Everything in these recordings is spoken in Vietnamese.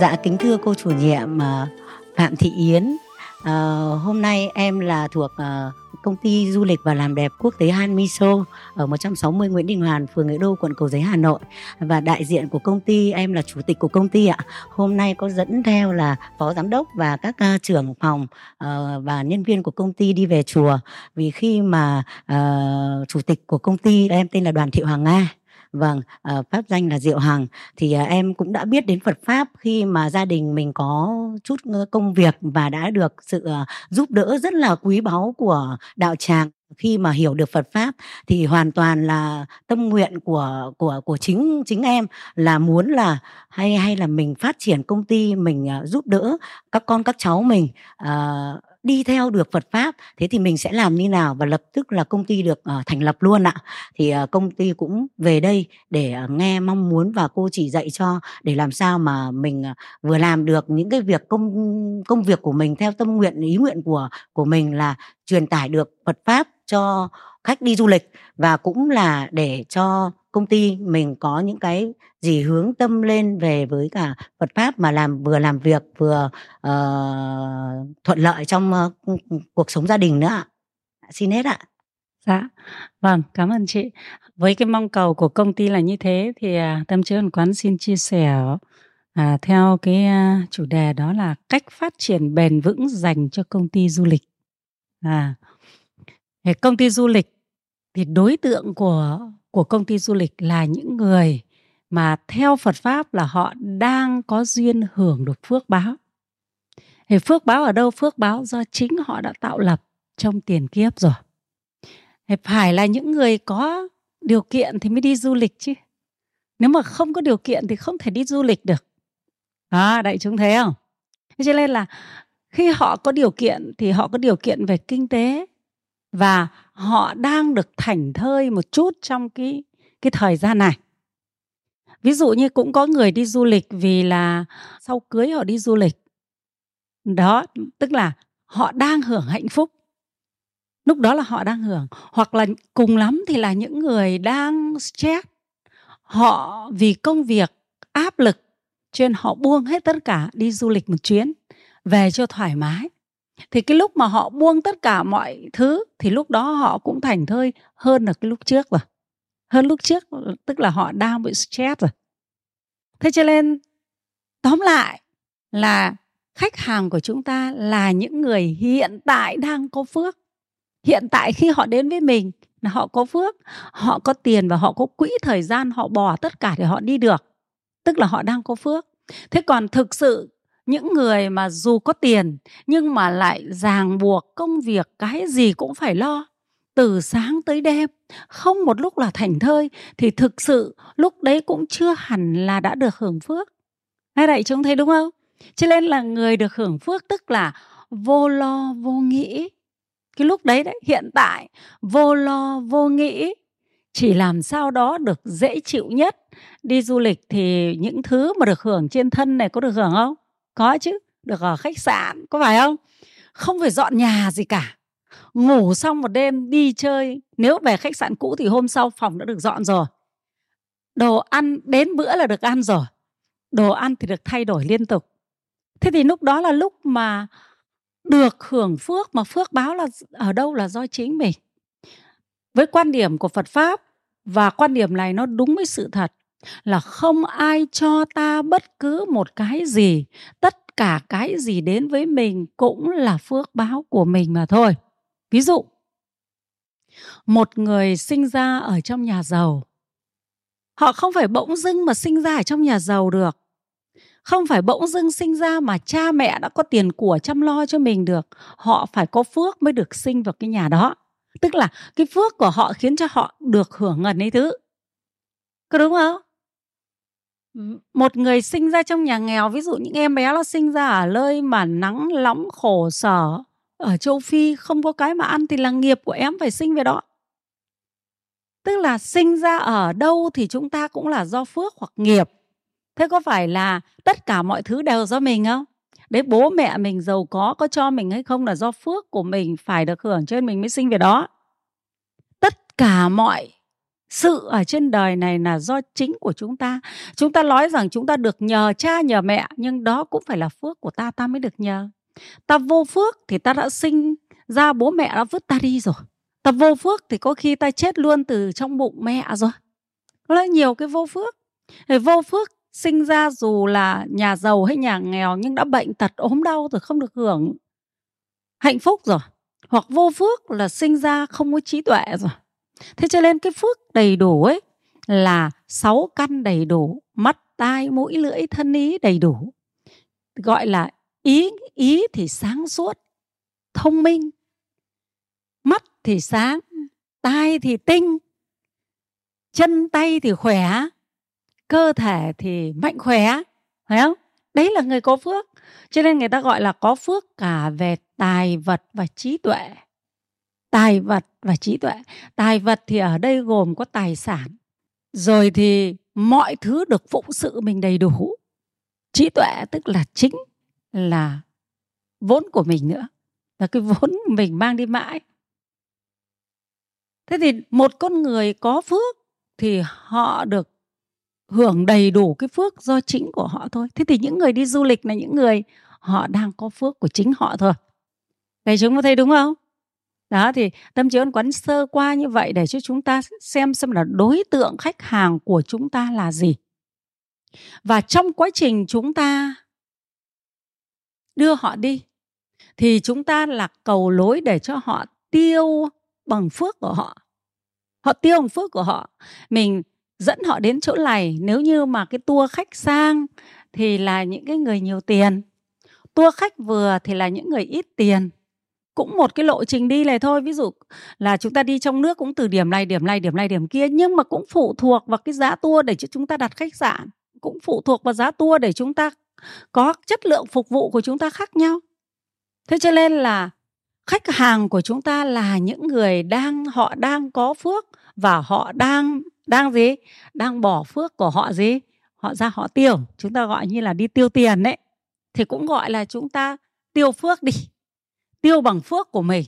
Dạ kính thưa cô chủ nhiệm ờ, Phạm Thị Yến, à, hôm nay em là thuộc à, công ty du lịch và làm đẹp quốc tế Han Miso ở 160 Nguyễn Đình Hoàn, phường Nghĩa Đô, quận Cầu Giấy, Hà Nội. Và đại diện của công ty em là chủ tịch của công ty ạ. Hôm nay có dẫn theo là phó giám đốc và các uh, trưởng phòng uh, và nhân viên của công ty đi về chùa. Vì khi mà uh, chủ tịch của công ty em tên là Đoàn Thị Hoàng Nga. Vâng, à, pháp danh là Diệu Hằng. Thì à, em cũng đã biết đến Phật pháp khi mà gia đình mình có chút công việc và đã được sự à, giúp đỡ rất là quý báu của đạo tràng khi mà hiểu được Phật pháp. Thì hoàn toàn là tâm nguyện của của của chính chính em là muốn là hay hay là mình phát triển công ty mình uh, giúp đỡ các con các cháu mình uh, đi theo được Phật pháp thế thì mình sẽ làm như nào và lập tức là công ty được uh, thành lập luôn ạ. Thì uh, công ty cũng về đây để uh, nghe mong muốn và cô chỉ dạy cho để làm sao mà mình uh, vừa làm được những cái việc công công việc của mình theo tâm nguyện ý nguyện của của mình là truyền tải được Phật pháp cho khách đi du lịch và cũng là để cho công ty mình có những cái gì hướng tâm lên về với cả Phật pháp mà làm vừa làm việc vừa uh, thuận lợi trong uh, cuộc sống gia đình nữa ạ. Xin hết ạ. Dạ, vâng, cảm ơn chị. Với cái mong cầu của công ty là như thế thì à, Tâm trí Hoàn Quán xin chia sẻ à, theo cái à, chủ đề đó là cách phát triển bền vững dành cho công ty du lịch. À, công ty du lịch thì đối tượng của của công ty du lịch là những người mà theo Phật pháp là họ đang có duyên hưởng được phước báo. Thì phước báo ở đâu? Phước báo do chính họ đã tạo lập trong tiền kiếp rồi. Thì phải là những người có điều kiện thì mới đi du lịch chứ. Nếu mà không có điều kiện thì không thể đi du lịch được. À, đại chúng thấy không? Thế cho nên là khi họ có điều kiện thì họ có điều kiện về kinh tế và họ đang được thảnh thơi một chút trong cái cái thời gian này. Ví dụ như cũng có người đi du lịch vì là sau cưới họ đi du lịch. Đó, tức là họ đang hưởng hạnh phúc. Lúc đó là họ đang hưởng. Hoặc là cùng lắm thì là những người đang stress. Họ vì công việc áp lực, cho nên họ buông hết tất cả đi du lịch một chuyến, về cho thoải mái thì cái lúc mà họ buông tất cả mọi thứ thì lúc đó họ cũng thành thơi hơn là cái lúc trước rồi. Hơn lúc trước, tức là họ đang bị stress rồi. Thế cho nên, tóm lại là khách hàng của chúng ta là những người hiện tại đang có phước. Hiện tại khi họ đến với mình là họ có phước, họ có tiền và họ có quỹ thời gian họ bỏ tất cả để họ đi được. Tức là họ đang có phước. Thế còn thực sự những người mà dù có tiền, nhưng mà lại ràng buộc công việc, cái gì cũng phải lo. Từ sáng tới đêm, không một lúc là thành thơi, thì thực sự lúc đấy cũng chưa hẳn là đã được hưởng phước. Hai đại chúng thấy đúng không? Cho nên là người được hưởng phước tức là vô lo, vô nghĩ. Cái lúc đấy đấy, hiện tại, vô lo, vô nghĩ, chỉ làm sao đó được dễ chịu nhất. Đi du lịch thì những thứ mà được hưởng trên thân này có được hưởng không? Có chứ, được ở khách sạn, có phải không? Không phải dọn nhà gì cả. Ngủ xong một đêm đi chơi, nếu về khách sạn cũ thì hôm sau phòng đã được dọn rồi. Đồ ăn đến bữa là được ăn rồi. Đồ ăn thì được thay đổi liên tục. Thế thì lúc đó là lúc mà được hưởng phước, mà phước báo là ở đâu là do chính mình. Với quan điểm của phật pháp, và quan điểm này nó đúng với sự thật là không ai cho ta bất cứ một cái gì. Tất cả cái gì đến với mình cũng là phước báo của mình mà thôi. Ví dụ, một người sinh ra ở trong nhà giàu. Họ không phải bỗng dưng mà sinh ra ở trong nhà giàu được. Không phải bỗng dưng sinh ra mà cha mẹ đã có tiền của chăm lo cho mình được. Họ phải có phước mới được sinh vào cái nhà đó. Tức là cái phước của họ khiến cho họ được hưởng ngần ấy thứ. Có đúng không? Một người sinh ra trong nhà nghèo, ví dụ những em bé nó sinh ra ở nơi mà nắng, nóng, khổ sở ở châu phi, không có cái mà ăn thì là nghiệp của em phải sinh về đó. Tức là sinh ra ở đâu thì chúng ta cũng là do phước hoặc nghiệp. Thế có phải là tất cả mọi thứ đều do mình không? Đấy, bố mẹ mình giàu có có cho mình hay không là do phước của mình phải được hưởng cho nên mình mới sinh về đó. Tất cả mọi sự ở trên đời này là do chính của chúng ta. Chúng ta nói rằng chúng ta được nhờ cha, nhờ mẹ, nhưng đó cũng phải là phước của ta ta mới được nhờ. Ta vô phước thì ta đã sinh ra bố mẹ đã vứt ta đi rồi. Ta vô phước thì có khi ta chết luôn từ trong bụng mẹ rồi. Nó là nhiều cái vô phước. Thì vô phước sinh ra dù là nhà giàu hay nhà nghèo nhưng đã bệnh tật, ốm đau rồi, không được hưởng hạnh phúc rồi. Hoặc vô phước là sinh ra không có trí tuệ rồi thế cho nên cái phước đầy đủ ấy là sáu căn đầy đủ, mắt, tai, mũi, lưỡi, thân ý đầy đủ. Gọi là ý ý thì sáng suốt, thông minh. Mắt thì sáng, tai thì tinh, chân tay thì khỏe, cơ thể thì mạnh khỏe, phải không? Đấy là người có phước. Cho nên người ta gọi là có phước cả về tài vật và trí tuệ tài vật và trí tuệ. Tài vật thì ở đây gồm có tài sản. Rồi thì mọi thứ được phụng sự mình đầy đủ. Trí tuệ tức là chính, là vốn của mình nữa. Là cái vốn mình mang đi mãi. Thế thì một con người có phước thì họ được hưởng đầy đủ cái phước do chính của họ thôi. Thế thì những người đi du lịch là những người họ đang có phước của chính họ thôi. Thầy chúng có thấy đúng không? Đó, thì tâm trí ân quán sơ qua như vậy để cho chúng ta xem xem là đối tượng khách hàng của chúng ta là gì. Và trong quá trình chúng ta đưa họ đi, thì chúng ta là cầu lối để cho họ tiêu bằng phước của họ. Họ tiêu bằng phước của họ. Mình dẫn họ đến chỗ này, nếu như mà cái tour khách sang thì là những cái người nhiều tiền, tour khách vừa thì là những người ít tiền cũng một cái lộ trình đi này thôi. Ví dụ là chúng ta đi trong nước cũng từ điểm này điểm này điểm này, điểm kia, nhưng mà cũng phụ thuộc vào cái giá tour để cho chúng ta đặt khách sạn, cũng phụ thuộc vào giá tour để chúng ta có chất lượng phục vụ của chúng ta khác nhau. Thế cho nên là khách hàng của chúng ta là những người đang, họ đang có phước và họ đang đang gì? Đang bỏ phước của họ gì? Họ ra họ tiêu. Chúng ta gọi như là đi tiêu tiền đấy. Thì cũng gọi là chúng ta tiêu phước đi tiêu bằng phước của mình.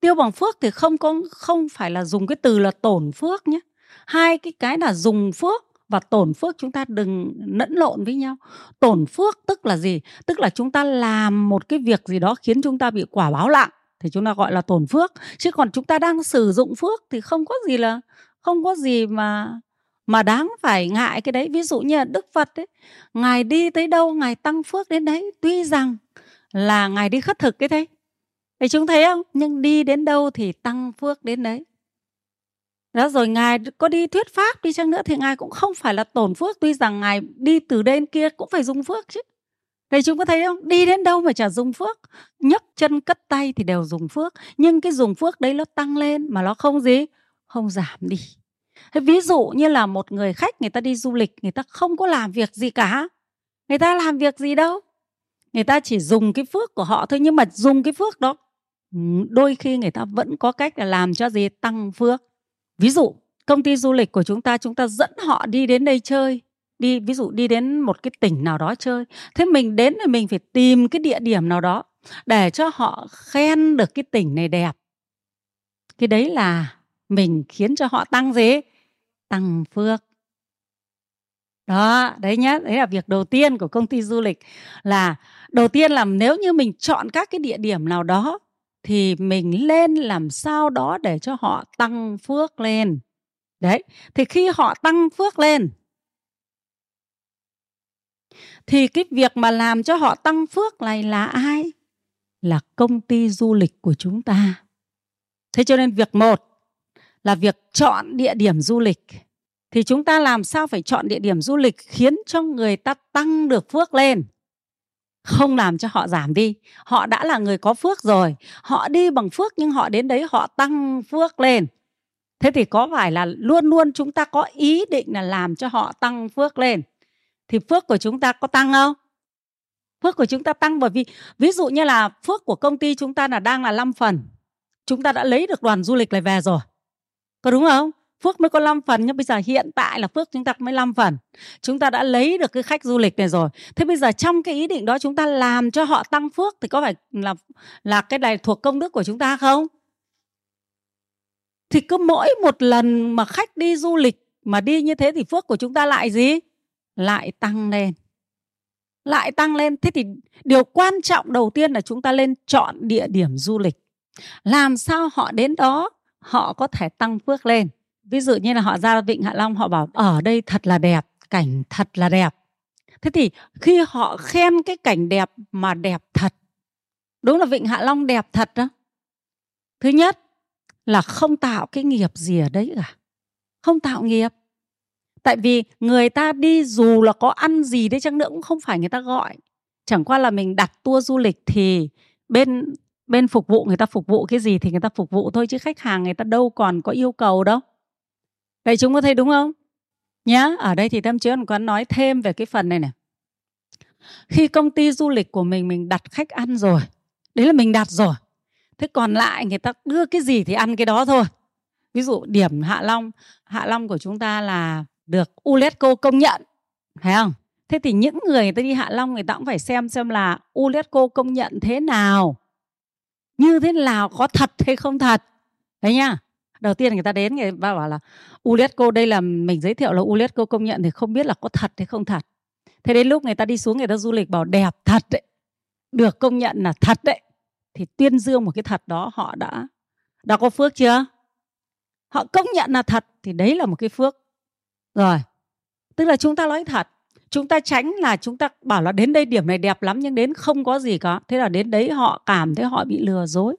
Tiêu bằng phước thì không có, không phải là dùng cái từ là tổn phước nhé. Hai cái cái là dùng phước và tổn phước chúng ta đừng lẫn lộn với nhau. Tổn phước tức là gì? Tức là chúng ta làm một cái việc gì đó khiến chúng ta bị quả báo lặng thì chúng ta gọi là tổn phước. Chứ còn chúng ta đang sử dụng phước thì không có gì là, không có gì mà mà đáng phải ngại cái đấy. Ví dụ như là đức phật ấy, ngài đi tới đâu, ngài tăng phước đến đấy. Tuy rằng là ngài đi khất thực cái đấy thì chúng thấy không? Nhưng đi đến đâu thì tăng phước đến đấy. Đó, rồi ngài có đi thuyết pháp đi chăng nữa thì ngài cũng không phải là tổn phước. Tuy rằng ngài đi từ đây kia cũng phải dùng phước chứ. Thì chúng có thấy không? Đi đến đâu mà chả dùng phước. Nhấc chân cất tay thì đều dùng phước. Nhưng cái dùng phước đấy nó tăng lên mà nó không gì? Không giảm đi. Thế ví dụ như là một người khách, người ta đi du lịch, người ta không có làm việc gì cả. Người ta làm việc gì đâu? Người ta chỉ dùng cái phước của họ thôi. Nhưng mà dùng cái phước đó đôi khi người ta vẫn có cách là làm cho gì? Tăng phước. Ví dụ, công ty du lịch của chúng ta chúng ta dẫn họ đi đến đây chơi, đi, ví dụ đi đến một cái tỉnh nào đó chơi. Thế mình đến thì mình phải tìm cái địa điểm nào đó để cho họ khen được cái tỉnh này đẹp. Cái đấy là mình khiến cho họ tăng gì? Tăng phước. Đó, đấy nhá, đấy là việc đầu tiên của công ty du lịch là, đầu tiên là nếu như mình chọn các cái địa điểm nào đó thì mình lên làm sao đó để cho họ tăng phước lên. Đấy, thì khi họ tăng phước lên, thì cái việc mà làm cho họ tăng phước này là ai? Là công ty du lịch của chúng ta. Thế cho nên việc một là việc chọn địa điểm du lịch. Thì chúng ta làm sao phải chọn địa điểm du lịch khiến cho người ta tăng được phước lên? Không làm cho họ giảm đi. Họ đã là người có phước rồi. Họ đi bằng phước nhưng họ đến đấy họ tăng phước lên. Thế thì có phải là luôn luôn chúng ta có ý định là làm cho họ tăng phước lên? Thì phước của chúng ta có tăng không? Phước của chúng ta tăng bởi vì, ví dụ như là phước của công ty chúng ta là đang là 5 phần. Chúng ta đã lấy được đoàn du lịch này về rồi. Có đúng không? Phước mới có 5 phần, nhưng bây giờ hiện tại là phước chúng ta mới 5 phần. Chúng ta đã lấy được cái khách du lịch này rồi. Thế bây giờ trong cái ý định đó chúng ta làm cho họ tăng phước thì có phải là là cái này thuộc công đức của chúng ta không? Thì cứ mỗi một lần mà khách đi du lịch mà đi như thế thì phước của chúng ta lại gì? Lại tăng lên. Lại tăng lên. Thế thì điều quan trọng đầu tiên là chúng ta lên chọn địa điểm du lịch. Làm sao họ đến đó, họ có thể tăng phước lên ví dụ như là họ ra vịnh hạ long, họ bảo, ở đây thật là đẹp, cảnh thật là đẹp. Thế thì khi họ khen cái cảnh đẹp mà đẹp thật, đúng là vịnh hạ long đẹp thật đó. Thứ nhất là không tạo cái nghiệp gì ở đấy cả, không tạo nghiệp. Tại vì người ta đi dù là có ăn gì đấy chăng nữa cũng không phải người ta gọi. Chẳng qua là mình đặt tour du lịch thì bên bên phục vụ, người ta phục vụ cái gì thì người ta phục vụ thôi chứ khách hàng người ta đâu còn có yêu cầu đâu vậy chúng có thấy đúng không? Nhá ở đây thì tâm chiếu còn nói thêm về cái phần này này. Khi công ty du lịch của mình mình đặt khách ăn rồi đấy là mình đặt rồi. Thế còn lại người ta đưa cái gì thì ăn cái đó thôi. Ví dụ điểm hạ long hạ long của chúng ta là được unesco công nhận thấy không? Thế thì những người, người ta đi hạ long người ta cũng phải xem xem là unesco công nhận thế nào. Như thế nào có thật hay không thật? Đấy nha đầu tiên người ta đến người ta bảo là unesco đây là mình giới thiệu là unesco công nhận thì không biết là có thật hay không thật. Thế đến lúc người ta đi xuống, người ta du lịch bảo đẹp thật đấy, được công nhận là thật đấy, thì tuyên dương một cái thật đó họ đã đã có phước chưa? Họ công nhận là thật thì đấy là một cái phước. Rồi, tức là chúng ta nói thật, chúng ta tránh là chúng ta bảo là đến đây điểm này đẹp lắm nhưng đến không có gì cả. Thế là đến đấy họ cảm thấy họ bị lừa dối,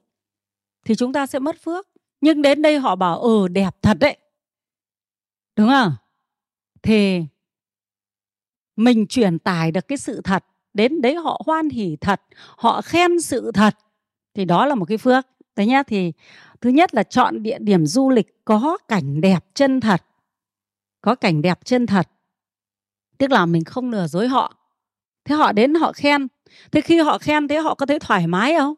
thì chúng ta sẽ mất phước nhưng đến đây họ bảo ừ đẹp thật đấy. Đúng không? Thì mình truyền tải được cái sự thật, đến đấy họ hoan hỉ thật, họ khen sự thật, thì đó là một cái phước. Đấy nhá, thì thứ nhất là chọn địa điểm du lịch có cảnh đẹp chân thật, có cảnh đẹp chân thật. Tức là mình không lừa dối họ. Thế họ đến họ khen. Thế khi họ khen, thế họ có thấy thoải mái không?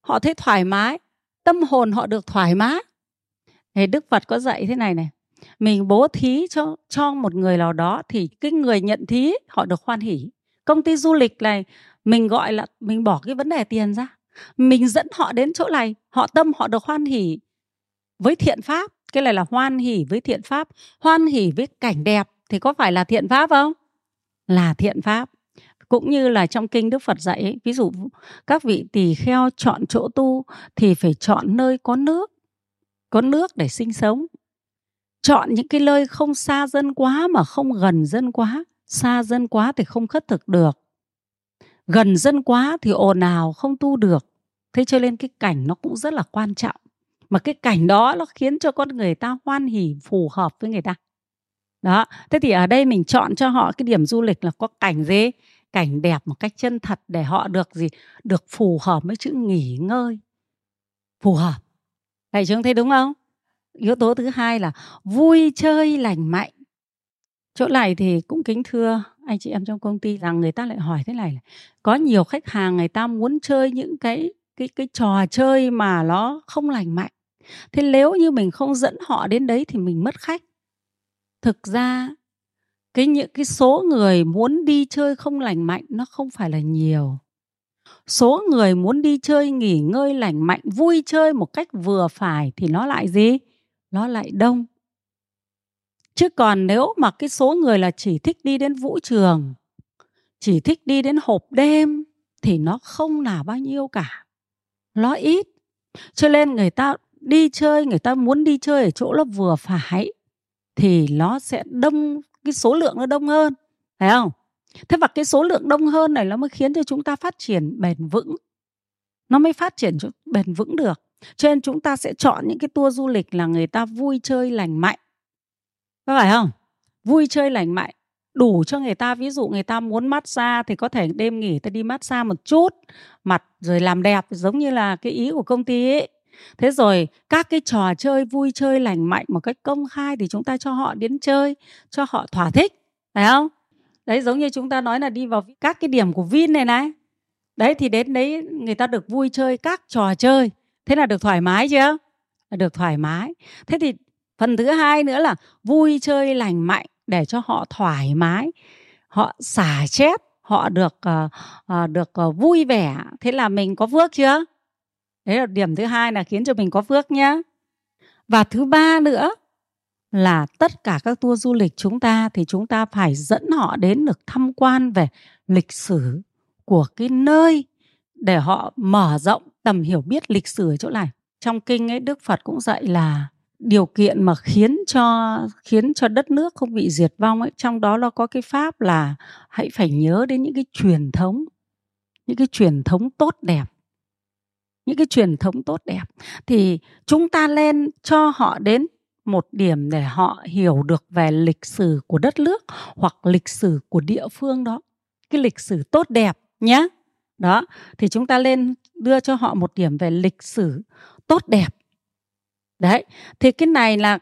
Họ thấy thoải mái tâm hồn họ được thoải mái. Thì đức phật có dạy thế này này, mình bố thí cho cho một người nào đó thì cái người nhận thí họ được hoan hỉ công ty du lịch này, mình gọi là, mình bỏ cái vấn đề tiền ra. Mình dẫn họ đến chỗ này, họ tâm họ được hoan hỉ với thiện pháp. Cái này là hoan hỉ với thiện pháp. Hoan hỉ với cảnh đẹp thì có phải là thiện pháp không? Là thiện pháp cũng như là trong kinh đức phật dạy ấy, ví dụ các vị tỳ kheo chọn chỗ tu thì phải chọn nơi có nước có nước để sinh sống. Chọn những cái nơi không xa dân quá mà không gần dân quá xa dân quá thì không khất thực được. Gần dân quá thì ồn ào không tu được. Thế cho nên cái cảnh nó cũng rất là quan trọng. Mà cái cảnh đó nó khiến cho con người ta hoan hỉ phù hợp với người ta. Đó thế thì ở đây mình chọn cho họ cái điểm du lịch là có cảnh gì? Cảnh đẹp một cách chân thật để họ được gì? Được phù hợp với chữ nghỉ ngơi. Phù hợp. Vậy chúng thấy đúng không? Yếu tố thứ hai là vui chơi lành mạnh. Chỗ này thì cũng kính thưa anh chị em trong công ty rằng người ta lại hỏi thế này có nhiều khách hàng người ta muốn chơi những cái cái cái trò chơi mà nó không lành mạnh. Thế nếu như mình không dẫn họ đến đấy thì mình mất khách. Thực ra cái những cái số người muốn đi chơi không lành mạnh nó không phải là nhiều. Số người muốn đi chơi nghỉ ngơi lành mạnh, vui chơi một cách vừa phải thì nó lại gì? Nó lại đông. Chứ còn nếu mà cái số người là chỉ thích đi đến vũ trường, chỉ thích đi đến hộp đêm thì nó không là bao nhiêu cả. Nó ít. Cho nên người ta đi chơi, người ta muốn đi chơi ở chỗ nó vừa phải thì nó sẽ đông cái số lượng nó đông hơn, phải không? Thế và cái số lượng đông hơn này nó mới khiến cho chúng ta phát triển bền vững. Nó mới phát triển bền vững được. Cho nên chúng ta sẽ chọn những cái tour du lịch là người ta vui chơi lành mạnh. Có phải không? Vui chơi lành mạnh, đủ cho người ta. Ví dụ người ta muốn massage thì có thể đêm nghỉ ta đi massage một chút, mặt rồi làm đẹp, giống như là cái ý của công ty ấy thế rồi các cái trò chơi vui chơi lành mạnh một cách công khai thì chúng ta cho họ đến chơi cho họ thỏa thích phải không? Đấy giống như chúng ta nói là đi vào các cái điểm của vin này này. Đấy thì đến đấy người ta được vui chơi các trò chơi. Thế là được thoải mái chưa? Được thoải mái. Thế thì phần thứ hai nữa là vui chơi lành mạnh để cho họ thoải mái họ xả chết họ được uh, uh, được uh, vui vẻ. Thế là mình có phước chưa? Đấy là điểm thứ hai là khiến cho mình có phước nhá. Và thứ ba nữa là tất cả các tour du lịch chúng ta thì chúng ta phải dẫn họ đến được tham quan về lịch sử của cái nơi để họ mở rộng tầm hiểu biết lịch sử ở chỗ này. Trong kinh ấy, đức phật cũng dạy là điều kiện mà khiến cho khiến cho đất nước không bị diệt vong ấy, trong đó nó có cái pháp là hãy phải nhớ đến những cái truyền thống, những cái truyền thống tốt đẹp những cái truyền thống tốt đẹp. Thì chúng ta lên cho họ đến một điểm để họ hiểu được về lịch sử của đất nước hoặc lịch sử của địa phương đó. Cái lịch sử tốt đẹp nhé đó, thì chúng ta lên đưa cho họ một điểm về lịch sử tốt đẹp. Đấy, thì cái này là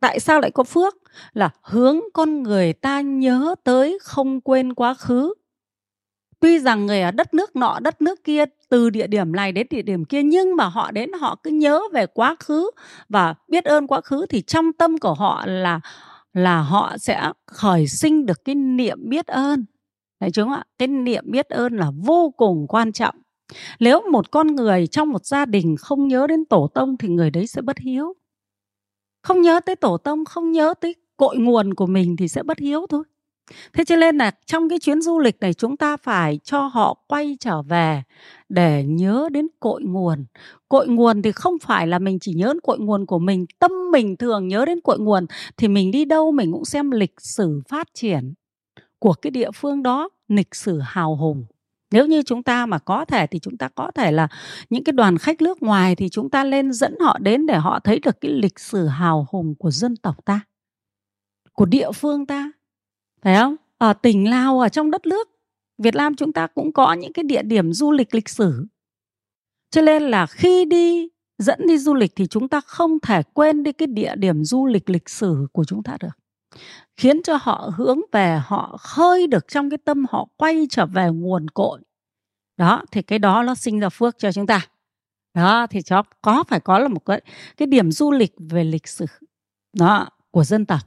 tại sao lại có phước? Là hướng con người ta nhớ tới không quên quá khứ tuy rằng người ở đất nước nọ đất nước kia từ địa điểm này đến địa điểm kia nhưng mà họ đến họ cứ nhớ về quá khứ và biết ơn quá khứ thì trong tâm của họ là là họ sẽ khởi sinh được cái niệm biết ơn đấy chúng ạ? Cái niệm biết ơn là vô cùng quan trọng. Nếu một con người trong một gia đình không nhớ đến tổ tông thì người đấy sẽ bất hiếu. Không nhớ tới tổ tông, không nhớ tới cội nguồn của mình thì sẽ bất hiếu thôi. Thế cho nên là trong cái chuyến du lịch này chúng ta phải cho họ quay trở về để nhớ đến cội nguồn. Cội nguồn thì không phải là mình chỉ nhớ đến cội nguồn của mình, tâm mình thường nhớ đến cội nguồn thì mình đi đâu mình cũng xem lịch sử phát triển của cái địa phương đó, lịch sử hào hùng. Nếu như chúng ta mà có thể thì chúng ta có thể là những cái đoàn khách nước ngoài thì chúng ta lên dẫn họ đến để họ thấy được cái lịch sử hào hùng của dân tộc ta, của địa phương ta phải không? Ở tỉnh Lào, ở trong đất nước, Việt Nam chúng ta cũng có những cái địa điểm du lịch lịch sử. Cho nên là khi đi, dẫn đi du lịch thì chúng ta không thể quên đi cái địa điểm du lịch lịch sử của chúng ta được. Khiến cho họ hướng về, họ khơi được trong cái tâm họ quay trở về nguồn cội. Đó, thì cái đó nó sinh ra phước cho chúng ta. Đó, thì cho có phải có là một cái cái điểm du lịch về lịch sử, đó, của dân tộc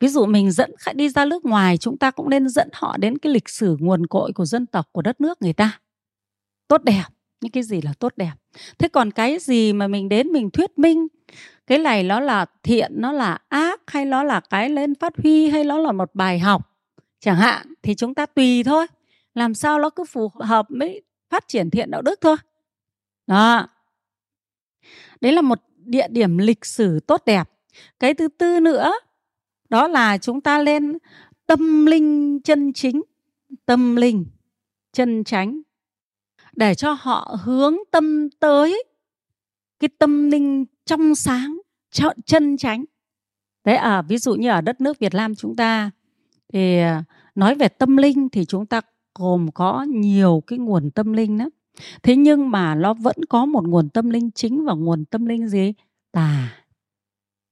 ví dụ mình dẫn khách đi ra nước ngoài, chúng ta cũng nên dẫn họ đến cái lịch sử nguồn cội của dân tộc, của đất nước người ta. Tốt đẹp, những cái gì là tốt đẹp. Thế còn cái gì mà mình đến mình thuyết minh? Cái này nó là thiện, nó là ác, hay nó là cái lên phát huy, hay nó là một bài học? Chẳng hạn, thì chúng ta tùy thôi. Làm sao nó cứ phù hợp với phát triển thiện đạo đức thôi. Đó. Đấy là một địa điểm lịch sử tốt đẹp. Cái thứ tư nữa đó là chúng ta lên tâm linh chân chính, tâm linh chân chánh, để cho họ hướng tâm tới cái tâm linh trong sáng chân chánh. Đấy à ví dụ như ở đất nước Việt Nam chúng ta, thì à, nói về tâm linh thì chúng ta gồm có nhiều cái nguồn tâm linh đó thế nhưng mà nó vẫn có một nguồn tâm linh chính, và nguồn tâm linh gì? Tà.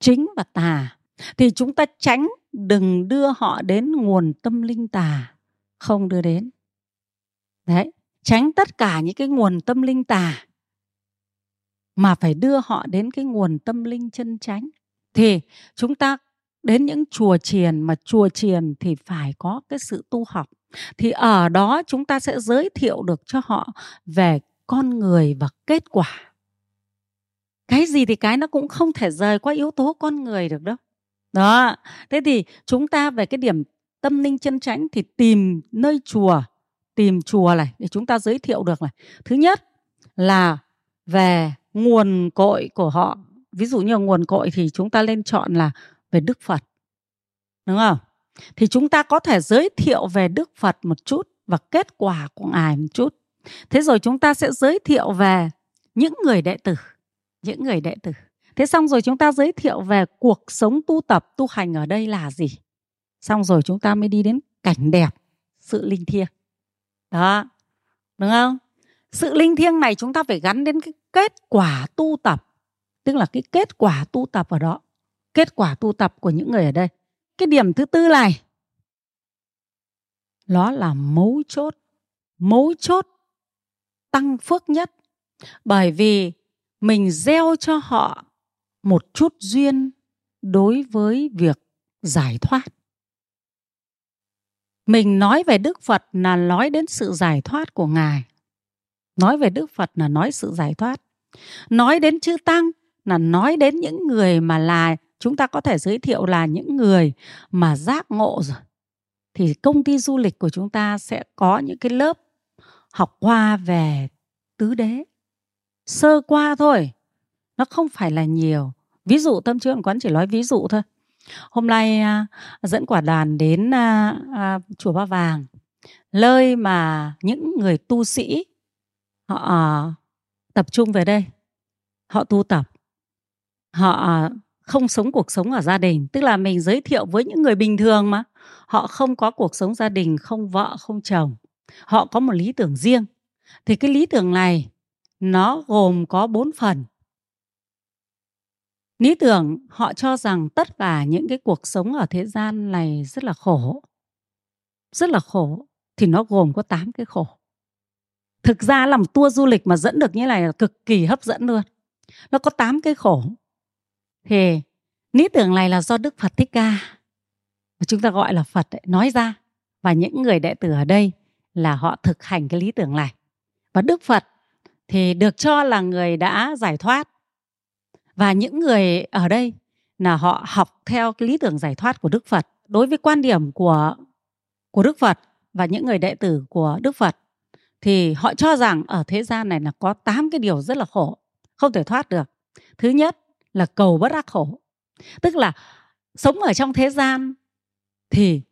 Chính và tà thì chúng ta tránh đừng đưa họ đến nguồn tâm linh tà, không đưa đến. Đấy, tránh tất cả những cái nguồn tâm linh tà, mà phải đưa họ đến cái nguồn tâm linh chân chánh. Thì chúng ta, đến những chùa chiền mà chùa chiền thì phải có cái sự tu học. Thì ở đó chúng ta sẽ giới thiệu được cho họ về con người và kết quả. Cái gì thì cái nó cũng không thể rời qua yếu tố con người được đâu đó, thế thì chúng ta về cái điểm tâm linh chân chánh thì tìm nơi chùa, tìm chùa này để chúng ta giới thiệu được này. Thứ nhất là về nguồn cội của họ. Ví dụ như nguồn cội thì chúng ta lên chọn là về đức phật, đúng không? Thì chúng ta có thể giới thiệu về đức phật một chút và kết quả của ngài một chút. Thế rồi chúng ta sẽ giới thiệu về những người đệ tử, những người đệ tử thế xong rồi chúng ta giới thiệu về cuộc sống tu tập, tu hành ở đây là gì? Xong rồi chúng ta mới đi đến cảnh đẹp, sự linh thiêng. Đó, đúng không? Sự linh thiêng này chúng ta phải gắn đến cái kết quả tu tập, tức là cái kết quả tu tập ở đó, kết quả tu tập của những người ở đây. Cái điểm thứ tư này nó là mấu chốt. Mấu chốt tăng phước nhất. Bởi vì mình gieo cho họ một chút duyên đối với việc giải thoát. Mình nói về đức phật là nói đến sự giải thoát của ngài. Nói về đức phật là nói sự giải thoát. Nói đến chư tăng là nói đến những người mà là, chúng ta có thể giới thiệu là những người mà giác ngộ rồi. Thì công ty du lịch của chúng ta sẽ có những cái lớp học qua về tứ đế. Sơ qua thôi nó không phải là nhiều. Ví dụ tâm trí quán chỉ nói ví dụ thôi. Hôm nay à, dẫn quả đoàn đến à, à, chùa ba vàng. Nơi mà những người tu sĩ họ à, tập trung về đây. Họ tu tập. Họ à, không sống cuộc sống ở gia đình. Tức là mình giới thiệu với những người bình thường mà. Họ không có cuộc sống gia đình không vợ không chồng. Họ có một lý tưởng riêng. Thì cái lý tưởng này nó gồm có bốn phần lý tưởng họ cho rằng tất cả những cái cuộc sống ở thế gian này rất là khổ. Rất là khổ thì nó gồm có 8 cái khổ. Thực ra làm tour du lịch mà dẫn được như này là cực kỳ hấp dẫn luôn. Nó có 8 cái khổ. Thì lý tưởng này là do đức phật thích ca chúng ta gọi là phật ấy, nói ra. Và những người đệ tử ở đây là họ thực hành cái lý tưởng này. Và đức phật thì được cho là người đã giải thoát và những người ở đây là họ học theo cái lý tưởng giải thoát của đức phật, đối với quan điểm của của đức phật và những người đệ tử của đức phật. Thì họ cho rằng ở thế gian này là có 8 cái điều rất là khổ, không thể thoát được. Thứ nhất là cầu bất đắc khổ. Tức là sống ở trong thế gian thì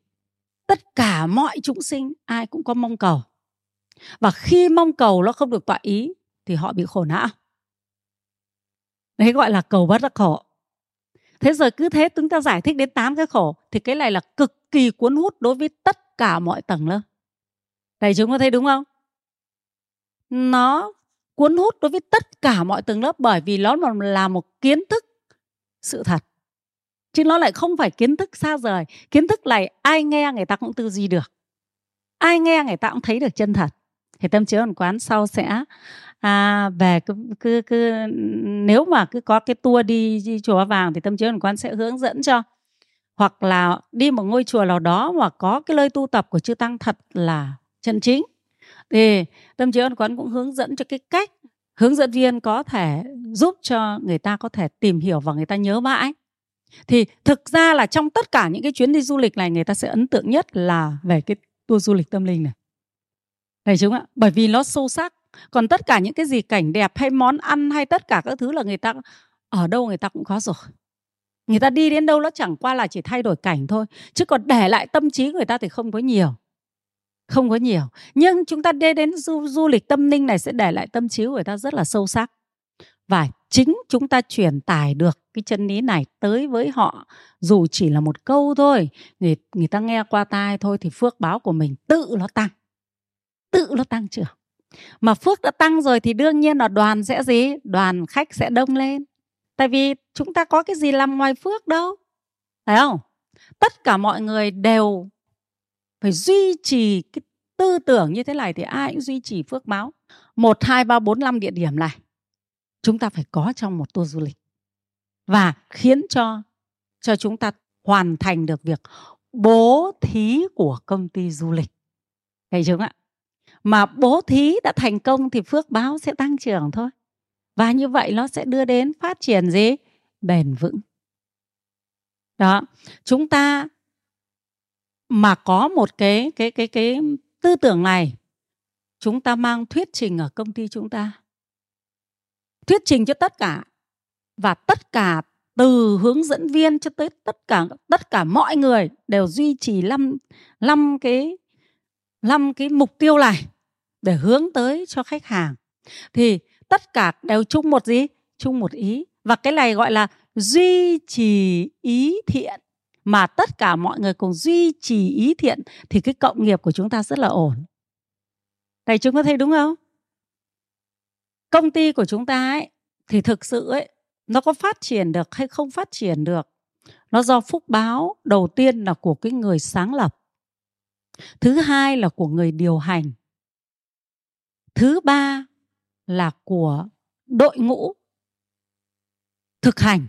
tất cả mọi chúng sinh ai cũng có mong cầu. Và khi mong cầu nó không được tọa ý thì họ bị khổ não đấy, gọi là cầu bất đắc khổ. Thế rồi cứ thế chúng ta giải thích đến 8 cái khổ thì cái này là cực kỳ cuốn hút đối với tất cả mọi tầng lớp. Thầy chúng có thấy đúng không? Nó cuốn hút đối với tất cả mọi tầng lớp bởi vì nó là một kiến thức sự thật. Chứ nó lại không phải kiến thức xa rời. Kiến thức này ai nghe người ta cũng tư duy được. Ai nghe người ta cũng thấy được chân thật. Thì tâm chiếu hoàn quán sau sẽ à, về cứ, cứ cứ nếu mà cứ có cái tour đi, đi chùa vàng thì tâm trí hồn quán sẽ hướng dẫn cho. Hoặc là đi một ngôi chùa nào đó mà có cái nơi tu tập của chư tăng thật là chân chính. Thì tâm trí hoàn quán cũng hướng dẫn cho cái cách hướng dẫn viên có thể giúp cho người ta có thể tìm hiểu và người ta nhớ mãi. Thì thực ra là trong tất cả những cái chuyến đi du lịch này người ta sẽ ấn tượng nhất là về cái tour du lịch tâm linh này. Thấy chúng ạ? Bởi vì nó sâu sắc còn tất cả những cái gì cảnh đẹp hay món ăn hay tất cả các thứ là người ta ở đâu người ta cũng có rồi. Người ta đi đến đâu nó chẳng qua là chỉ thay đổi cảnh thôi. Chứ còn để lại tâm trí người ta thì không có nhiều. Không có nhiều. Nhưng chúng ta đi đến du, du lịch tâm linh này sẽ để lại tâm trí của người ta rất là sâu sắc. Và chính chúng ta truyền tải được cái chân lý này tới với họ dù chỉ là một câu thôi. Người người ta nghe qua tai thôi thì phước báo của mình tự nó tăng. Tự nó tăng trưởng mà phước đã tăng rồi thì đương nhiên là đoàn sẽ gì? Đoàn khách sẽ đông lên. Tại vì chúng ta có cái gì làm ngoài phước đâu. Phải không? Tất cả mọi người đều phải duy trì cái tư tưởng như thế này thì ai cũng duy trì phước báo. Một, hai, ba, bốn, năm địa điểm này, chúng ta phải có trong một tour du lịch. Và khiến cho cho chúng ta hoàn thành được việc bố thí của công ty du lịch. Thấy chưa ạ mà bố thí đã thành công thì phước báo sẽ tăng trưởng thôi. Và như vậy nó sẽ đưa đến phát triển gì? Bền vững. Đó, chúng ta mà có một cái cái cái cái tư tưởng này, chúng ta mang thuyết trình ở công ty chúng ta. Thuyết trình cho tất cả. Và tất cả từ hướng dẫn viên cho tới tất cả tất cả mọi người đều duy trì năm năm cái năm cái mục tiêu này để hướng tới cho khách hàng. Thì tất cả đều chung một gì? Chung một ý. Và cái này gọi là duy trì ý thiện. Mà tất cả mọi người cùng duy trì ý thiện thì cái cộng nghiệp của chúng ta rất là ổn. Thầy chúng có thấy đúng không? Công ty của chúng ta ấy, thì thực sự ấy, nó có phát triển được hay không phát triển được? Nó do phúc báo đầu tiên là của cái người sáng lập thứ hai là của người điều hành. Thứ ba là của đội ngũ thực hành.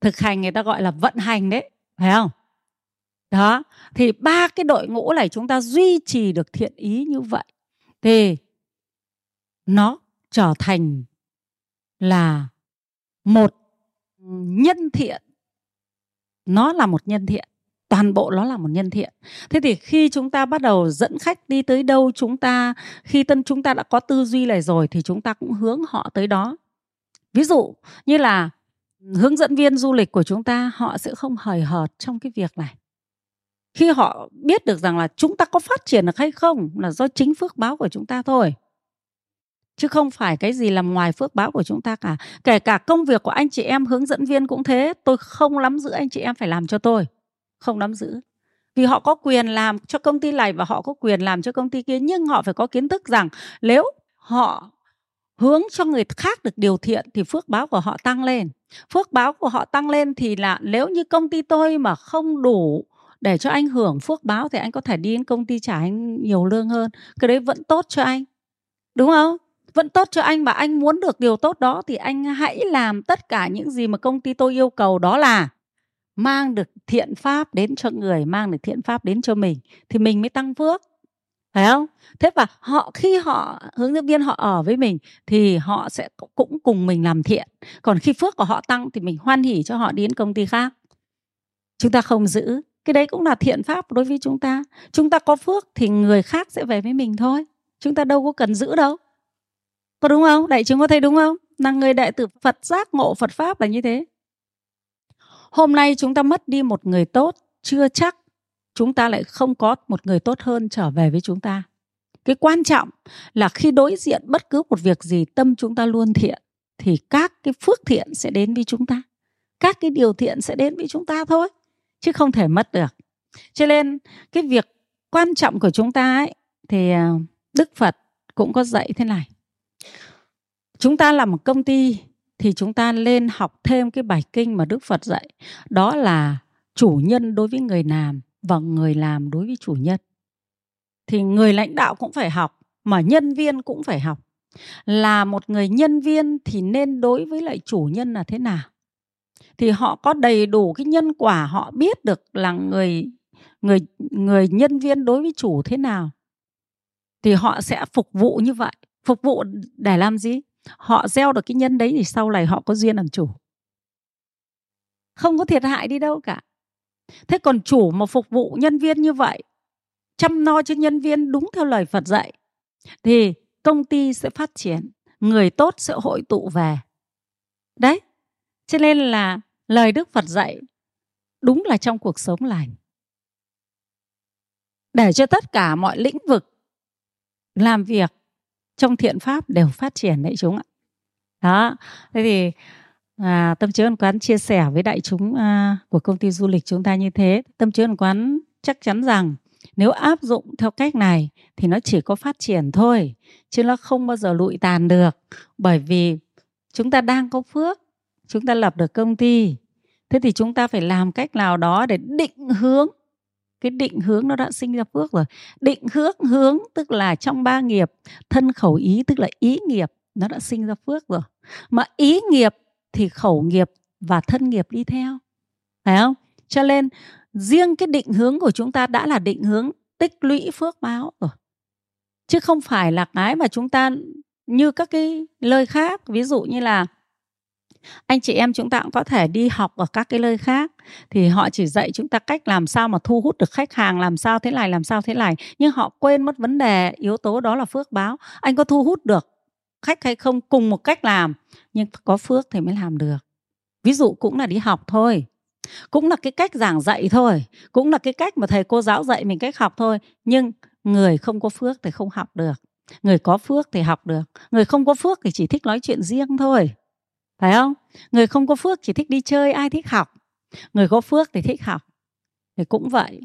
Thực hành người ta gọi là vận hành đấy, phải không? Đó, thì ba cái đội ngũ này chúng ta duy trì được thiện ý như vậy thì nó trở thành là một nhân thiện. Nó là một nhân thiện toàn bộ nó là một nhân thiện. Thế thì khi chúng ta bắt đầu dẫn khách đi tới đâu chúng ta, khi tân chúng ta đã có tư duy này rồi thì chúng ta cũng hướng họ tới đó. Ví dụ như là hướng dẫn viên du lịch của chúng ta, họ sẽ không hời hợt trong cái việc này. Khi họ biết được rằng là chúng ta có phát triển được hay không là do chính phước báo của chúng ta thôi. Chứ không phải cái gì làm ngoài phước báo của chúng ta cả. Kể cả công việc của anh chị em hướng dẫn viên cũng thế, tôi không lắm giữ anh chị em phải làm cho tôi không nắm giữ. Vì họ có quyền làm cho công ty này và họ có quyền làm cho công ty kia, nhưng họ phải có kiến thức rằng nếu họ hướng cho người khác được điều thiện thì phước báo của họ tăng lên. Phước báo của họ tăng lên thì là nếu như công ty tôi mà không đủ để cho anh hưởng phước báo thì anh có thể đi đến công ty trả anh nhiều lương hơn. Cái đấy vẫn tốt cho anh, đúng không? Vẫn tốt cho anh và anh muốn được điều tốt đó thì anh hãy làm tất cả những gì mà công ty tôi yêu cầu đó là mang được thiện pháp đến cho người, mang được thiện pháp đến cho mình, thì mình mới tăng phước. Phải không? Thế và họ, khi họ, hướng dẫn viên họ ở với mình, thì họ sẽ cũng cùng mình làm thiện. Còn khi phước của họ tăng thì mình hoan hỉ cho họ đi đến công ty khác. Chúng ta không giữ. Cái đấy cũng là thiện pháp đối với chúng ta. Chúng ta có phước thì người khác sẽ về với mình thôi. Chúng ta đâu có cần giữ đâu. Có đúng không? Đại chúng có thấy đúng không? Là người đại tử phật giác ngộ phật pháp là như thế hôm nay chúng ta mất đi một người tốt, chưa chắc chúng ta lại không có một người tốt hơn trở về với chúng ta. Cái quan trọng là khi đối diện bất cứ một việc gì, tâm chúng ta luôn thiện, thì các cái phước thiện sẽ đến với chúng ta. Các cái điều thiện sẽ đến với chúng ta thôi, chứ không thể mất được. Cho nên, cái việc quan trọng của chúng ta ấy, thì à, đức phật cũng có dạy thế này. Chúng ta là một công ty thì chúng ta lên học thêm cái bài kinh mà đức phật dạy. Đó là chủ nhân đối với người làm và người làm đối với chủ nhân. Thì người lãnh đạo cũng phải học mà nhân viên cũng phải học. Là một người nhân viên thì nên đối với lại chủ nhân là thế nào? Thì họ có đầy đủ cái nhân quả họ biết được là người người người nhân viên đối với chủ thế nào, thì họ sẽ phục vụ như vậy. Phục vụ để làm gì? Họ gieo được cái nhân đấy thì sau này họ có duyên làm chủ. Không có thiệt hại đi đâu cả. Thế còn chủ mà phục vụ nhân viên như vậy, chăm lo cho nhân viên đúng theo lời phật dạy, thì công ty sẽ phát triển, người tốt sẽ hội tụ về. Đấy, cho nên là lời đức phật dạy đúng là trong cuộc sống lành. Để cho tất cả mọi lĩnh vực làm việc trong thiện pháp đều phát triển đấy chúng ạ. Đó thế thì à, tâm chứa quán chia sẻ với đại chúng à, của công ty du lịch chúng ta như thế. Tâm chứa quán chắc chắn rằng nếu áp dụng theo cách này thì nó chỉ có phát triển thôi chứ nó không bao giờ lụi tàn được. Bởi vì chúng ta đang có phước chúng ta lập được công ty thế thì chúng ta phải làm cách nào đó để định hướng cái định hướng nó đã sinh ra phước rồi. Định hướng hướng tức là trong ba nghiệp, thân khẩu ý tức là ý nghiệp, nó đã sinh ra phước rồi. Mà ý nghiệp thì khẩu nghiệp và thân nghiệp đi theo. Phải không? Cho nên, riêng cái định hướng của chúng ta đã là định hướng tích lũy phước báo rồi. Chứ không phải là cái mà chúng ta, như các cái lời khác, ví dụ như là anh chị em chúng ta cũng có thể đi học ở các cái nơi khác. Thì họ chỉ dạy chúng ta cách làm sao mà thu hút được khách hàng, làm sao thế này, làm sao thế này. Nhưng họ quên mất vấn đề, yếu tố đó là phước báo. Anh có thu hút được khách hay không cùng một cách làm, nhưng có phước thì mới làm được. Ví dụ cũng là đi học thôi. Cũng là cái cách giảng dạy thôi. Cũng là cái cách mà thầy cô giáo dạy mình cách học thôi. Nhưng người không có phước thì không học được. Người có phước thì học được. Người không có phước thì chỉ thích nói chuyện riêng thôi phải không? Người không có phước chỉ thích đi chơi, ai thích học? Người có phước thì thích học. Thì cũng vậy.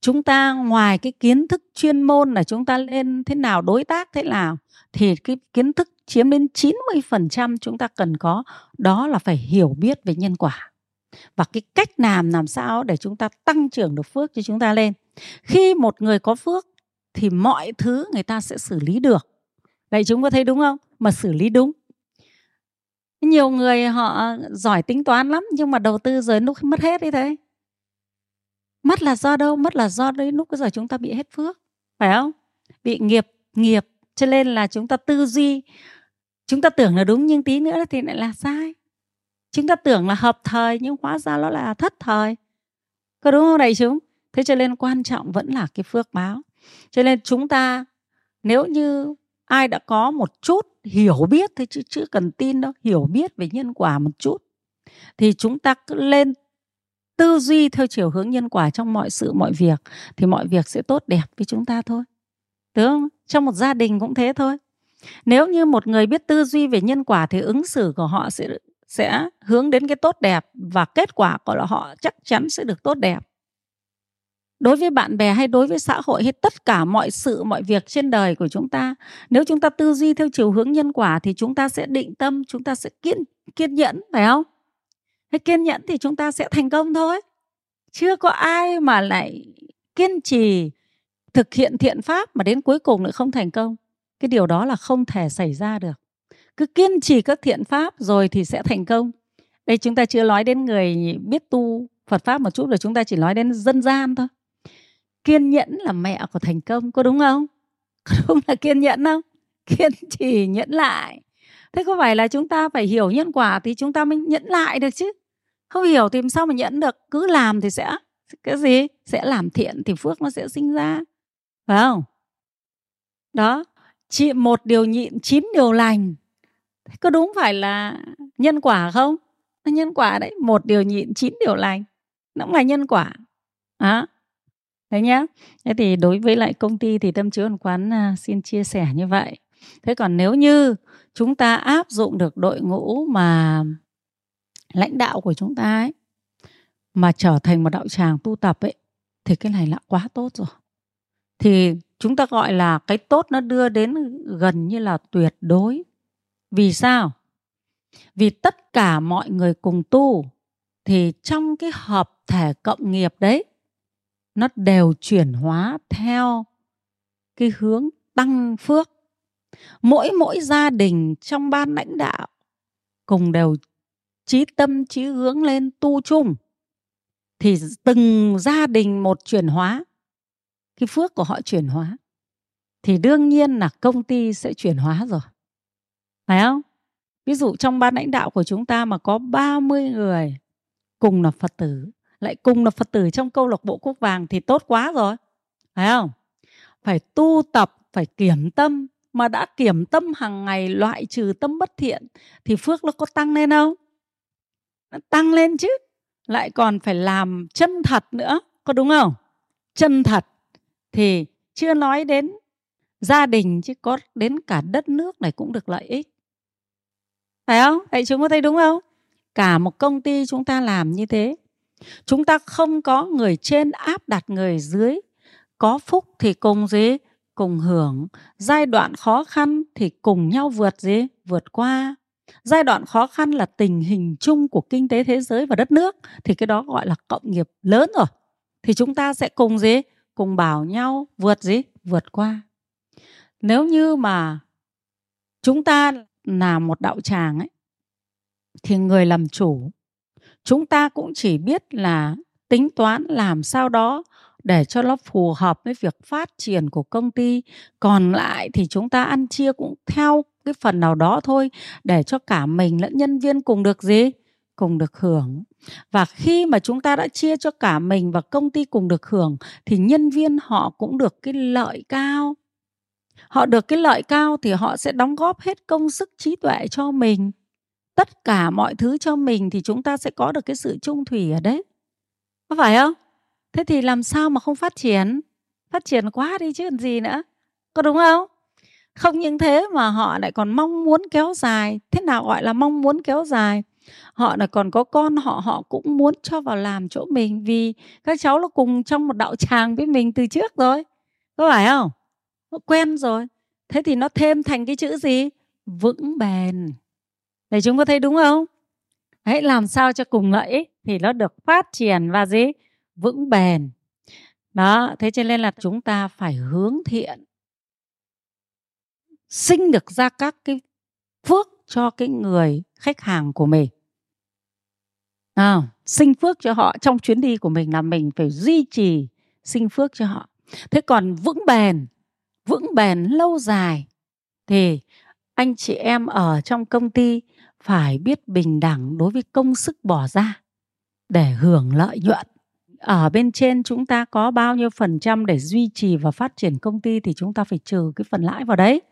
Chúng ta ngoài cái kiến thức chuyên môn là chúng ta lên thế nào, đối tác thế nào, thì cái kiến thức chiếm đến 90% chúng ta cần có, đó là phải hiểu biết về nhân quả. Và cái cách làm làm sao để chúng ta tăng trưởng được phước cho chúng ta lên. Khi một người có phước thì mọi thứ người ta sẽ xử lý được. Vậy chúng có thấy đúng không? Mà xử lý đúng nhiều người họ giỏi tính toán lắm, nhưng mà đầu tư rồi lúc mất hết đi thế mất là do đâu? Mất là do đấy lúc bây giờ chúng ta bị hết phước, phải không? Bị nghiệp nghiệp cho nên là chúng ta tư duy. Chúng ta tưởng là đúng nhưng tí nữa thì lại là sai. Chúng ta tưởng là hợp thời nhưng hóa ra nó là thất thời. Có đúng không đại chúng? Thế cho nên quan trọng vẫn là cái phước báo. Cho nên chúng ta, nếu như ai đã có một chút hiểu biết thôi chứ chưa cần tin đâu, hiểu biết về nhân quả một chút. Thì chúng ta cứ lên tư duy theo chiều hướng nhân quả trong mọi sự, mọi việc, thì mọi việc sẽ tốt đẹp với chúng ta thôi. Đúng không? Trong một gia đình cũng thế thôi. Nếu như một người biết tư duy về nhân quả thì ứng xử của họ sẽ sẽ hướng đến cái tốt đẹp và kết quả của họ chắc chắn sẽ được tốt đẹp đối với bạn bè hay đối với xã hội hay tất cả mọi sự, mọi việc trên đời của chúng ta, nếu chúng ta tư duy theo chiều hướng nhân quả thì chúng ta sẽ định tâm, chúng ta sẽ kiên kiên nhẫn, phải không? Thế kiên nhẫn thì chúng ta sẽ thành công thôi. Chưa có ai mà lại kiên trì thực hiện thiện pháp mà đến cuối cùng lại không thành công. Cái điều đó là không thể xảy ra được. Cứ kiên trì các thiện pháp rồi thì sẽ thành công. Đây, chúng ta chưa nói đến người biết tu Phật pháp một chút rồi, chúng ta chỉ nói đến dân gian thôi kiên nhẫn là mẹ của thành công có đúng không? Có đúng là kiên nhẫn không? Kiên trì nhẫn lại. Thế có phải là chúng ta phải hiểu nhân quả thì chúng ta mới nhẫn lại được chứ? Không hiểu thì sao mà nhẫn được? Cứ làm thì sẽ cái gì? Sẽ làm thiện thì phước nó sẽ sinh ra. Phải không? Đó chị một điều nhịn chín điều lành. Thế có đúng phải là nhân quả không? Nhân quả đấy một điều nhịn chín điều lành. Nó cũng là nhân quả. À, đấy nhá. Thế thì đối với lại công ty thì tâm chiếu quán à, xin chia sẻ như vậy. Thế còn nếu như chúng ta áp dụng được đội ngũ mà lãnh đạo của chúng ta ấy, mà trở thành một đạo tràng tu tập ấy, thì cái này là quá tốt rồi. Thì chúng ta gọi là cái tốt nó đưa đến gần như là tuyệt đối. Vì sao? Vì tất cả mọi người cùng tu thì trong cái hợp thể cộng nghiệp đấy nó đều chuyển hóa theo cái hướng tăng phước. Mỗi mỗi gia đình trong ban lãnh đạo cùng đều trí tâm trí hướng lên tu chung, thì từng gia đình một chuyển hóa, cái phước của họ chuyển hóa, thì đương nhiên là công ty sẽ chuyển hóa rồi. Phải không? Ví dụ trong ban lãnh đạo của chúng ta mà có 30 người cùng là Phật tử lại cùng là Phật tử trong câu lạc bộ quốc vàng thì tốt quá rồi. Phải không? Phải tu tập, phải kiểm tâm. Mà đã kiểm tâm hàng ngày, loại trừ tâm bất thiện, thì phước nó có tăng lên không? Nó tăng lên chứ. Lại còn phải làm chân thật nữa, có đúng không? Chân thật thì chưa nói đến gia đình, chứ có đến cả đất nước này cũng được lợi ích. Phải không? Thầy chúng có thấy đúng không? Cả một công ty chúng ta làm như thế chúng ta không có người trên áp đặt người dưới. Có phúc thì cùng gì? Cùng hưởng. Giai đoạn khó khăn thì cùng nhau vượt gì? Vượt qua. Giai đoạn khó khăn là tình hình chung của kinh tế thế giới và đất nước, thì cái đó gọi là cộng nghiệp lớn rồi. Thì chúng ta sẽ cùng gì? Cùng bảo nhau vượt gì? Vượt qua. Nếu như mà chúng ta là một đạo tràng ấy, thì người làm chủ chúng ta cũng chỉ biết là tính toán làm sao đó để cho nó phù hợp với việc phát triển của công ty. Còn lại thì chúng ta ăn chia cũng theo cái phần nào đó thôi, để cho cả mình lẫn nhân viên cùng được gì? Cùng được hưởng. Và khi mà chúng ta đã chia cho cả mình và công ty cùng được hưởng, thì nhân viên họ cũng được cái lợi cao. Họ được cái lợi cao thì họ sẽ đóng góp hết công sức trí tuệ cho mình tất cả mọi thứ cho mình thì chúng ta sẽ có được cái sự trung thủy ở đấy. Có phải không? Thế thì làm sao mà không phát triển? Phát triển quá đi chứ còn gì nữa. Có đúng không? Không những thế mà họ lại còn mong muốn kéo dài. Thế nào gọi là mong muốn kéo dài? Họ lại còn có con họ họ cũng muốn cho vào làm chỗ mình vì các cháu nó cùng trong một đạo tràng với mình từ trước rồi. Có phải không? Nó quen rồi. Thế thì nó thêm thành cái chữ gì? Vững bền để chúng có thấy đúng không? Hãy làm sao cho cùng lợi thì nó được phát triển và gì? Vững bền. Đó thế cho nên là chúng ta phải hướng thiện. Sinh được ra các cái phước cho cái người khách hàng của mình. À, sinh phước cho họ trong chuyến đi của mình là mình phải duy trì sinh phước cho họ. Thế còn vững bền vững bền lâu dài thì anh chị em ở trong công ty phải biết bình đẳng đối với công sức bỏ ra để hưởng lợi nhuận. Ở bên trên chúng ta có bao nhiêu phần trăm để duy trì và phát triển công ty thì chúng ta phải trừ cái phần lãi vào đấy.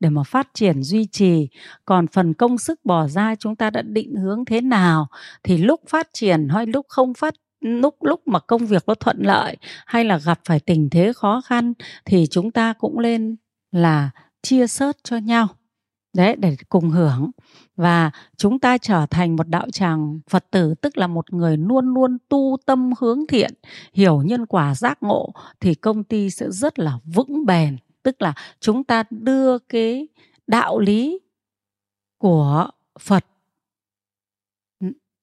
Để mà phát triển, duy trì, còn phần công sức bỏ ra chúng ta đã định hướng thế nào thì lúc phát triển hay lúc không phát, lúc lúc mà công việc nó thuận lợi hay là gặp phải tình thế khó khăn thì chúng ta cũng lên là chia sớt cho nhau đấy, để cùng hưởng. Và chúng ta trở thành một đạo tràng phật tử, tức là một người luôn luôn tu tâm hướng thiện, hiểu nhân quả giác ngộ, thì công ty sẽ rất là vững bền. Tức là chúng ta đưa cái đạo lý của phật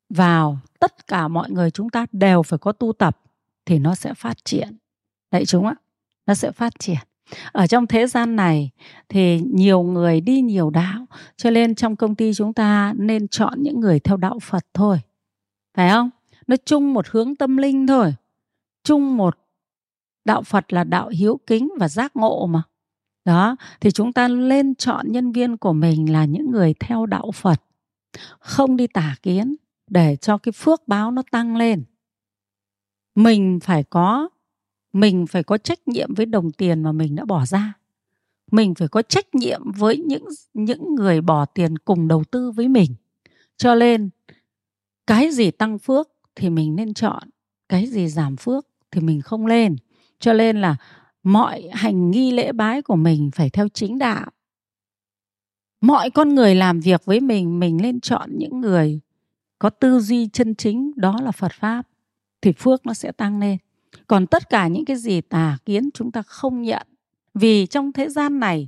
vào, tất cả mọi người chúng ta đều phải có tu tập, thì nó sẽ phát triển. Đấy, chúng ạ, nó sẽ phát triển ở trong thế gian này thì nhiều người đi nhiều đạo, cho nên trong công ty chúng ta nên chọn những người theo đạo phật thôi, phải không? Nó chung một hướng tâm linh thôi, chung một đạo phật là đạo hiếu kính và giác ngộ mà. Đó, thì chúng ta lên chọn nhân viên của mình là những người theo đạo phật, không đi tả kiến để cho cái phước báo nó tăng lên. Mình phải có mình phải có trách nhiệm với đồng tiền mà mình đã bỏ ra. Mình phải có trách nhiệm với những những người bỏ tiền cùng đầu tư với mình. Cho nên, cái gì tăng phước thì mình nên chọn, cái gì giảm phước thì mình không lên. Cho nên là mọi hành nghi lễ bái của mình phải theo chính đạo. Mọi con người làm việc với mình mình nên chọn những người có tư duy chân chính, đó là phật pháp, thì phước nó sẽ tăng lên còn tất cả những cái gì tà kiến chúng ta không nhận. Vì trong thế gian này,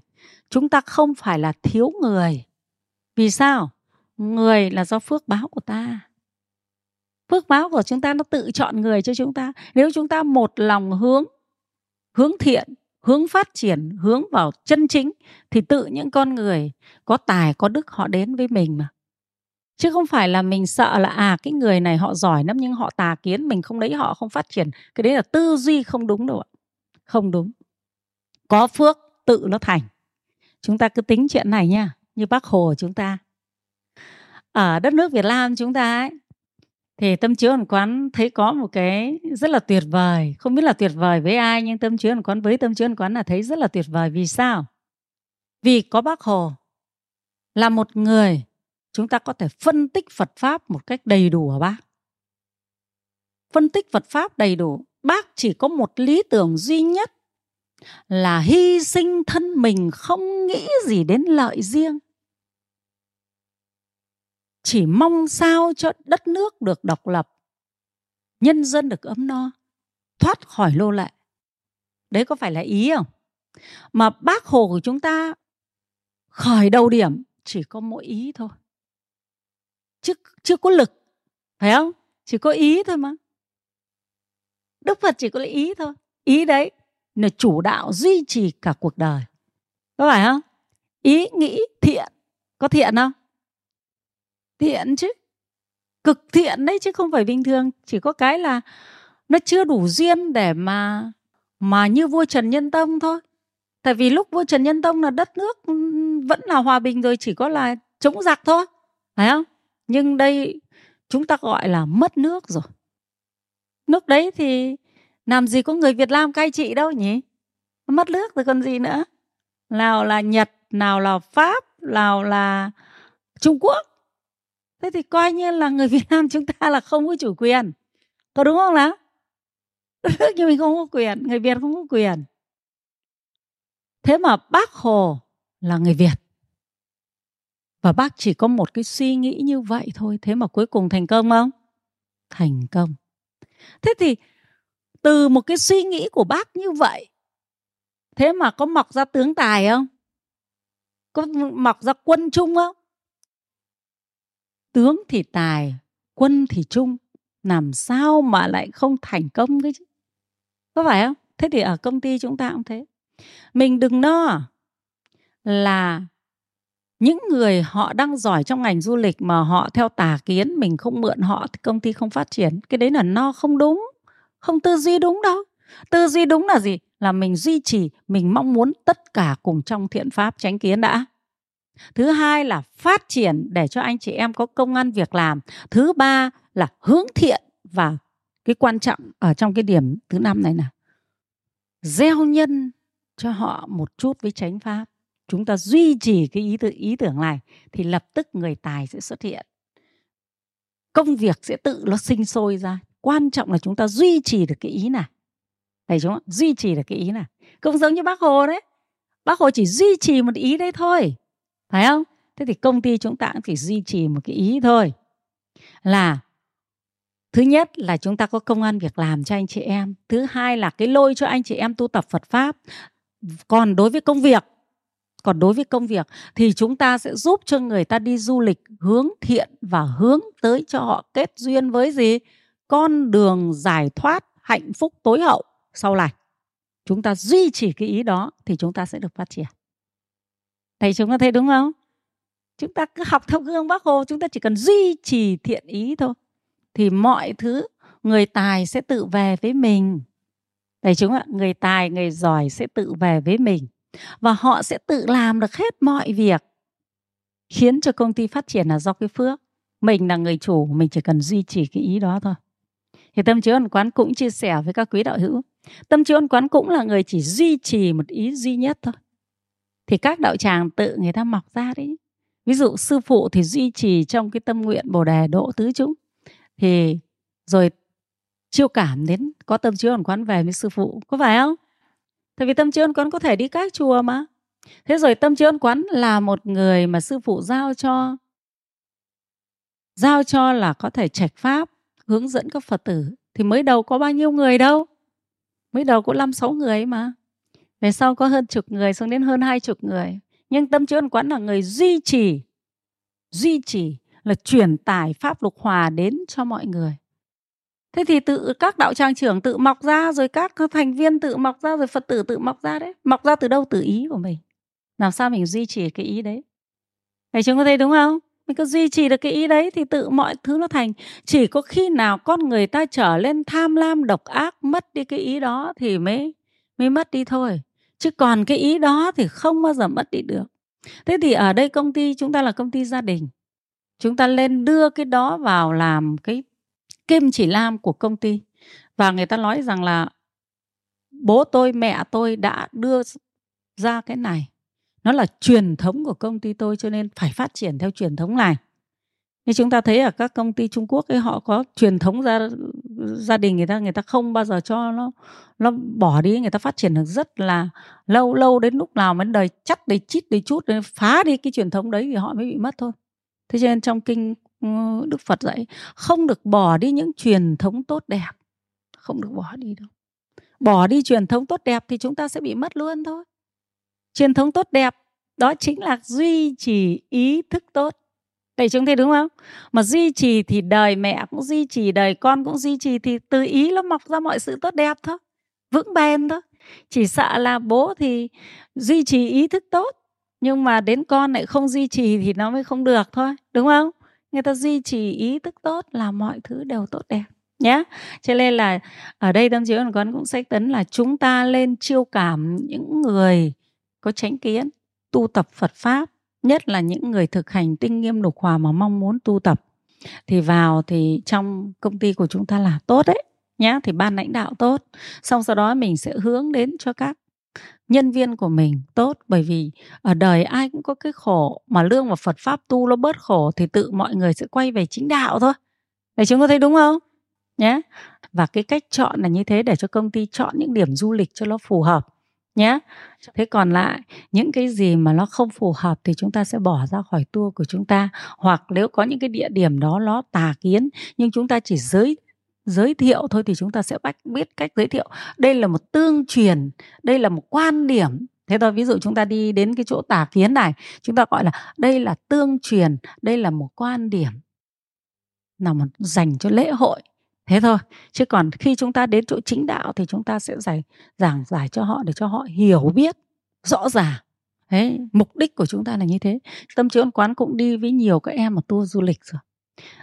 chúng ta không phải là thiếu người. Vì sao? Người là do phước báo của ta. Phước báo của chúng ta nó tự chọn người cho chúng ta. Nếu chúng ta một lòng hướng hướng thiện, hướng phát triển, hướng vào chân chính, thì tự những con người có tài, có đức họ đến với mình mà chứ không phải là mình sợ là à cái người này họ giỏi lắm nhưng họ tà kiến, mình không lấy họ, không phát triển. Cái đấy là tư duy không đúng đâu ạ. Không đúng. Có phước, tự nó thành. Chúng ta cứ tính chuyện này nha, như bác hồ chúng ta. Ở đất nước việt nam chúng ta ấy, thì tâm chiếu ẩn quán thấy có một cái rất là tuyệt vời. Không biết là tuyệt vời với ai, nhưng tâm chiếu ẩn quán, với tâm chiếu ẩn quán là thấy rất là tuyệt vời. Vì sao? Vì có bác hồ là một người chúng ta có thể phân tích phật pháp một cách đầy đủ ở bác? Phân tích phật pháp đầy đủ. Bác chỉ có một lý tưởng duy nhất là hy sinh thân mình không nghĩ gì đến lợi riêng. Chỉ mong sao cho đất nước được độc lập, nhân dân được ấm no, thoát khỏi lô lệ. Đấy có phải là ý không? Mà bác hồ của chúng ta, khởi đầu điểm chỉ có mỗi ý thôi chứ chưa có lực, phải không? Chỉ có ý thôi mà. Đức phật chỉ có ý thôi. Ý đấy là chủ đạo duy trì cả cuộc đời. Có phải không? Ý, nghĩ, thiện. Có thiện không? Thiện chứ. Cực thiện đấy chứ không phải bình thường. Chỉ có cái là nó chưa đủ duyên để mà mà như vua trần nhân tông thôi. Tại vì lúc vua trần nhân tông là đất nước vẫn là hòa bình rồi, chỉ có là chống giặc thôi. Phải không? Nhưng đây chúng ta gọi là mất nước rồi. Lúc đấy thì làm gì có người việt nam cai trị đâu nhỉ? Mất nước rồi còn gì nữa? Nào là nhật, nào là pháp, nào là trung quốc. Thế thì coi như là người việt nam chúng ta là không có chủ quyền. Có đúng không nào? Như mình không có quyền, người việt không có quyền. Thế mà bác hồ là người việt và bác chỉ có một cái suy nghĩ như vậy thôi, thế mà cuối cùng thành công không? Thành công. Thế thì, từ một cái suy nghĩ của bác như vậy, thế mà có mọc ra tướng tài không? Có mọc ra quân trung không? Tướng thì tài, quân thì trung, làm sao mà lại không thành công cái chứ? Có phải không? Thế thì ở công ty chúng ta cũng thế. Mình đừng no là những người họ đang giỏi trong ngành du lịch mà họ theo tà kiến, mình không mượn họ thì công ty không phát triển, cái đấy là no không đúng, không tư duy đúng đâu tư duy đúng là gì? Là mình duy trì, mình mong muốn tất cả cùng trong thiện pháp tránh kiến đã. Thứ hai là phát triển để cho anh chị em có công ăn việc làm. Thứ ba là hướng thiện và cái quan trọng ở trong cái điểm thứ năm này là gieo nhân cho họ một chút với chánh pháp chúng ta duy trì cái ý tưởng ý tưởng này thì lập tức người tài sẽ xuất hiện. Công việc sẽ tự nó sinh sôi ra. Quan trọng là chúng ta duy trì được cái ý này. Thầy chúng duy trì được cái ý này. Cũng giống như bác hồ đấy. Bác hồ chỉ duy trì một ý đấy thôi. Phải không? Thế thì công ty chúng ta cũng chỉ duy trì một cái ý thôi. Là, thứ nhất là chúng ta có công an việc làm cho anh chị em. Thứ hai là cái lôi cho anh chị em tu tập phật pháp. Còn đối với công việc còn đối với công việc thì chúng ta sẽ giúp cho người ta đi du lịch hướng thiện và hướng tới cho họ kết duyên với gì? Con đường giải thoát hạnh phúc tối hậu. Sau này, chúng ta duy trì cái ý đó thì chúng ta sẽ được phát triển. Thầy chúng ta thấy đúng không? Chúng ta cứ học theo gương bác hồ, chúng ta chỉ cần duy trì thiện ý thôi, thì mọi thứ người tài sẽ tự về với mình. Thầy chúng ạ, người tài, người giỏi sẽ tự về với mình và họ sẽ tự làm được hết mọi việc, khiến cho công ty phát triển là do cái phước. Mình là người chủ, mình chỉ cần duy trì cái ý đó thôi. Thì tâm chiếu ẩn quán cũng chia sẻ với các quý đạo hữu, tâm chiếu ẩn quán cũng là người chỉ duy trì một ý duy nhất thôi. Thì các đạo tràng tự người ta mọc ra đấy. Ví dụ sư phụ thì duy trì trong cái tâm nguyện bồ đề độ tứ chúng. Thì rồi chiêu cảm đến có tâm chiếu ẩn quán về với sư phụ, có phải không? Tại vì tâm trí ẩn quán có thể đi các chùa mà. Thế rồi tâm trí ẩn quán là một người mà sư phụ giao cho giao cho là có thể trạch pháp, hướng dẫn các phật tử. Thì mới đầu có bao nhiêu người đâu. Mới đầu có năm, sáu người mà. Về sau có hơn chục người xuống đến hơn hai chục người. Nhưng tâm trí ẩn quán là người duy trì duy trì là truyền tải pháp lục hòa đến cho mọi người thế thì tự các đạo tràng trưởng tự mọc ra, rồi các thành viên tự mọc ra, rồi phật tử tự mọc ra đấy. Mọc ra từ đâu? Từ ý của mình. Làm sao mình duy trì cái ý đấy? Thầy chúng có thấy đúng không? Mình cứ duy trì được cái ý đấy thì tự mọi thứ nó thành. Chỉ có khi nào con người ta trở lên tham lam, độc ác, mất đi cái ý đó thì mới mới mất đi thôi. Chứ còn cái ý đó thì không bao giờ mất đi được. Thế thì ở đây công ty, chúng ta là công ty gia đình. Chúng ta lên đưa cái đó vào làm cái kim chỉ lam của công ty. Và người ta nói rằng là bố tôi, mẹ tôi đã đưa ra cái này. Nó là truyền thống của công ty tôi cho nên phải phát triển theo truyền thống này. Như chúng ta thấy ở các công ty Trung Quốc ấy, họ có truyền thống gia gia đình người ta người ta không bao giờ cho nó nó bỏ đi. Người ta phát triển được rất là lâu lâu đến lúc nào mới đời chắt đầy chít đầy chút phá đi cái truyền thống đấy thì họ mới bị mất thôi. Thế cho nên trong kinh Ờ, Đức Phật dạy không được bỏ đi những truyền thống tốt đẹp không được bỏ đi đâu bỏ đi truyền thống tốt đẹp thì chúng ta sẽ bị mất luôn thôi truyền thống tốt đẹp đó chính là duy trì ý thức tốt Vậy chúng thấy đúng không? Mà duy trì thì đời mẹ cũng duy trì, đời con cũng duy trì thì từ ý nó mọc ra mọi sự tốt đẹp thôi. Vững bền thôi. Chỉ sợ là bố thì duy trì ý thức tốt nhưng mà đến con lại không duy trì thì nó mới không được thôi, đúng không? Người ta duy trì ý thức tốt là mọi thứ đều tốt đẹp nhé. Cho nên là ở đây tâm chiếu con cũng sách tấn là chúng ta lên chiêu cảm những người có chánh kiến, tu tập Phật pháp, nhất là những người thực hành tinh nghiêm lục hòa mà mong muốn tu tập thì vào thì trong công ty của chúng ta là tốt đấy, nhá, thì ban lãnh đạo tốt xong sau đó mình sẽ hướng đến cho các nhân viên của mình tốt bởi vì ở đời ai cũng có cái khổ mà lương và Phật pháp tu nó bớt khổ thì tự mọi người sẽ quay về chính đạo thôi. Để chúng có thấy đúng không? Nhé. Và cái cách chọn là như thế để cho công ty chọn những điểm du lịch cho nó phù hợp, nhé thế còn lại, những cái gì mà nó không phù hợp thì chúng ta sẽ bỏ ra khỏi tour của chúng ta, hoặc nếu có những cái địa điểm đó nó tà kiến nhưng chúng ta chỉ giới giới thiệu thôi thì chúng ta sẽ bách biết cách giới thiệu. Đây là một tương truyền, đây là một quan điểm. Thế thôi, ví dụ chúng ta đi đến cái chỗ tà kiến này, chúng ta gọi là đây là tương truyền, đây là một quan điểm. Nào mà dành cho lễ hội. Thế thôi, chứ còn khi chúng ta đến chỗ chính đạo thì chúng ta sẽ giải, giảng giải cho họ để cho họ hiểu biết rõ ràng. Thế mục đích của chúng ta là như thế. Tâm trí ôn quán cũng đi với nhiều các em mà tour du lịch rồi.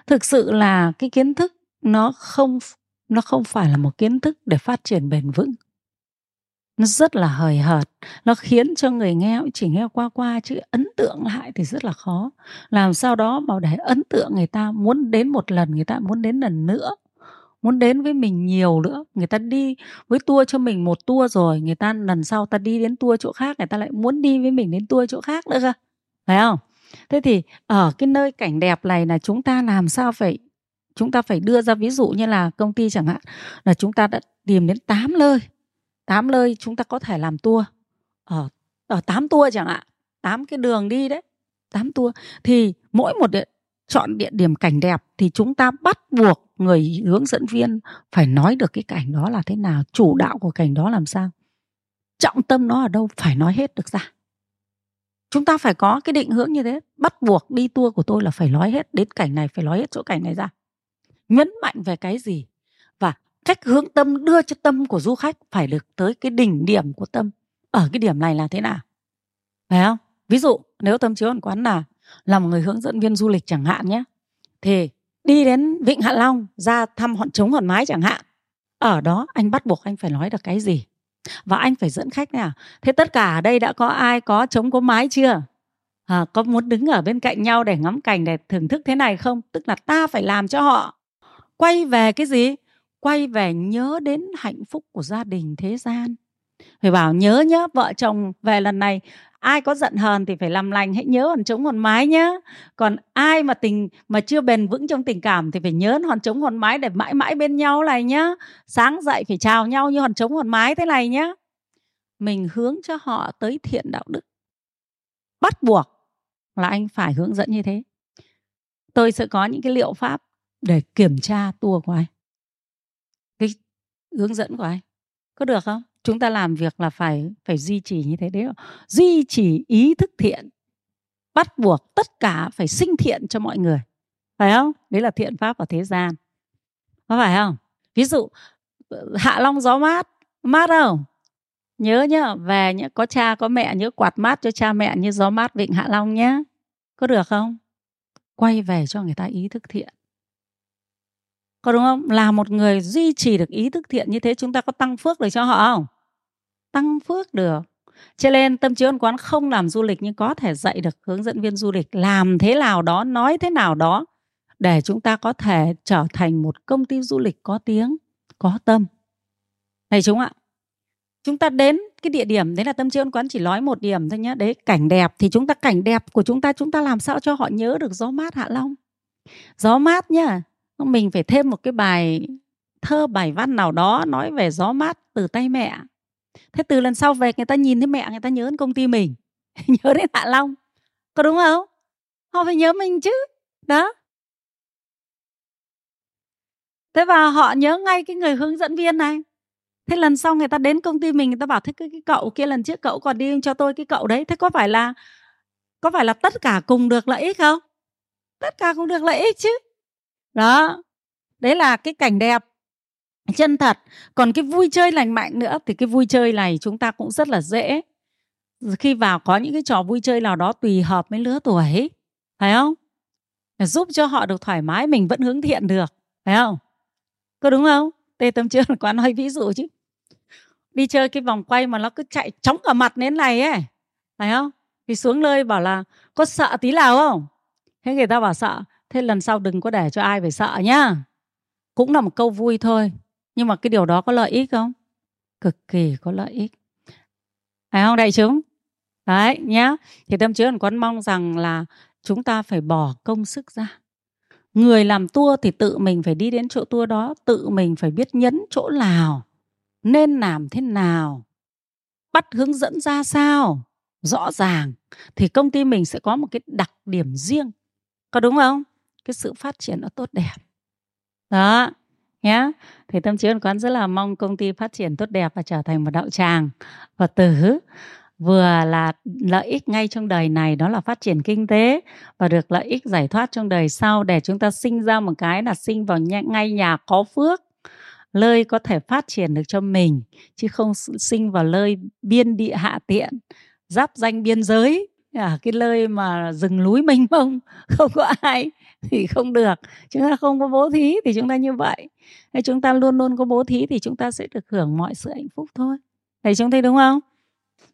Thực sự là cái kiến thức nó không nó không phải là một kiến thức để phát triển bền vững. Nó rất là hời hợt, nó khiến cho người nghe chỉ nghe qua qua, chứ ấn tượng lại thì rất là khó. Làm sao đó mà để ấn tượng người ta muốn đến một lần, người ta muốn đến lần nữa, muốn đến với mình nhiều nữa. Người ta đi với tour cho mình một tour rồi, người ta lần sau ta đi đến tour chỗ khác, người ta lại muốn đi với mình đến tour chỗ khác nữa cơ. Phải không? Thế thì ở cái nơi cảnh đẹp này là chúng ta làm sao phải chúng ta phải đưa ra ví dụ như là công ty chẳng hạn là chúng ta đã tìm đến 8 nơi 8 nơi chúng ta có thể làm tour. Ở ở 8 tour chẳng hạn 8 cái đường đi đấy 8 tour. Thì mỗi một địa, chọn địa điểm cảnh đẹp thì chúng ta bắt buộc người hướng dẫn viên phải nói được cái cảnh đó là thế nào chủ đạo của cảnh đó làm sao. Trọng tâm nó ở đâu phải nói hết được ra. Chúng ta phải có cái định hướng như thế bắt buộc đi tour của tôi là phải nói hết đến cảnh này phải nói hết chỗ cảnh này ra nhấn mạnh về cái gì? Và cách hướng tâm đưa cho tâm của du khách phải được tới cái đỉnh điểm của tâm. Ở cái điểm này là thế nào? Phải không? Ví dụ nếu tâm chiếu quán là là một người hướng dẫn viên du lịch chẳng hạn nhé thì đi đến vịnh hạ long ra thăm hòn trống hòn mái chẳng hạn ở đó anh bắt buộc anh phải nói được cái gì? Và anh phải dẫn khách nào? Thế tất cả ở đây đã có ai có trống có mái chưa? À, có muốn đứng ở bên cạnh nhau để ngắm cảnh để thưởng thức thế này không? Tức là ta phải làm cho họ quay về cái gì? Quay về nhớ đến hạnh phúc của gia đình thế gian. Phải bảo nhớ nhớ vợ chồng về lần này, ai có giận hờn thì phải làm lành, hãy nhớ hòn trống hòn mái nhá. Còn ai mà tình, mà chưa bền vững trong tình cảm thì phải nhớ hòn trống hòn mái để mãi mãi bên nhau này nhá. Sáng dậy phải chào nhau như hòn trống hòn mái thế này nhá. Mình hướng cho họ tới thiện đạo đức. Bắt buộc là anh phải hướng dẫn như thế. Tôi sẽ có những cái liệu pháp để kiểm tra tour của anh. Cái hướng dẫn của anh. Có được không? Chúng ta làm việc là phải phải duy trì như thế đấy duy trì ý thức thiện. Bắt buộc tất cả phải sinh thiện cho mọi người. Phải không? Đấy là thiện pháp ở thế gian. Có phải không? Ví dụ ờ, hạ long gió mát mát không? Nhớ nhá, về nhá, có cha, có mẹ, nhớ quạt mát cho cha mẹ như gió mát vịnh hạ long nhé có được không? Quay về cho người ta ý thức thiện có đúng không? Là một người duy trì được ý thức thiện như thế, chúng ta có tăng phước được cho họ không? Tăng phước được. Cho nên tâm trí ân quán không làm du lịch nhưng có thể dạy được hướng dẫn viên du lịch làm thế nào đó, nói thế nào đó để chúng ta có thể trở thành một công ty du lịch có tiếng, có tâm. Này chúng ạ, chúng ta đến cái địa điểm, đấy là tâm trí ân quán chỉ nói một điểm thôi nhé đấy, cảnh đẹp thì chúng ta, cảnh đẹp của chúng ta chúng ta làm sao cho họ nhớ được gió mát hạ long? Gió mát nhá mình phải thêm một cái bài thơ bài văn nào đó nói về gió mát từ tay mẹ. Thế từ lần sau về người ta nhìn thấy mẹ người ta nhớ đến công ty mình. Nhớ đến hạ long. Có đúng không? Họ phải nhớ mình chứ. Đó. Thế và họ nhớ ngay cái người hướng dẫn viên này. Thế lần sau người ta đến công ty mình người ta bảo thế cái, cái cậu kia lần trước cậu còn đi cho tôi cái cậu đấy. Thế có phải là có phải là tất cả cùng được lợi ích không? Tất cả cùng được lợi ích chứ đó, đấy là cái cảnh đẹp chân thật. Còn cái vui chơi lành mạnh nữa thì cái vui chơi này chúng ta cũng rất là dễ. Khi vào có những cái trò vui chơi nào đó tùy hợp với lứa tuổi, phải không? Giúp cho họ được thoải mái, mình vẫn hướng thiện được, phải không? Có đúng không? Tê tâm chưa là quán nói ví dụ chứ. Đi chơi cái vòng quay mà nó cứ chạy chóng cả mặt đến này ấy, phải không? Thì xuống nơi bảo là có sợ tí nào không? Thế người ta bảo sợ thế lần sau đừng có để cho ai phải sợ nhá. Cũng là một câu vui thôi, nhưng mà cái điều đó có lợi ích không? Cực kỳ có lợi ích. Phải không đại chúng? Đấy nhá. Thì tâm chứa còn quán mong rằng là chúng ta phải bỏ công sức ra. Người làm tour thì tự mình phải đi đến chỗ tour đó, tự mình phải biết nhấn chỗ nào, nên làm thế nào, bắt hướng dẫn ra sao, rõ ràng, thì công ty mình sẽ có một cái đặc điểm riêng. Có đúng không? Cái sự phát triển nó tốt đẹp. Đó nhé thì tâm trí quán rất là mong công ty phát triển tốt đẹp và trở thành một đạo tràng, phật tử. Vừa là lợi ích ngay trong đời này, đó là phát triển kinh tế và được lợi ích giải thoát trong đời sau để chúng ta sinh ra một cái là sinh vào ngay nhà có phước lơi có thể phát triển được cho mình, chứ không sinh vào lơi biên địa hạ tiện, giáp danh biên giới. Ở cái lơi mà rừng núi mênh mông, không có ai thì không được. Chúng ta không có bố thí thì chúng ta như vậy. Hay chúng ta luôn luôn có bố thí thì chúng ta sẽ được hưởng mọi sự hạnh phúc thôi. Thầy chúng thấy đúng không?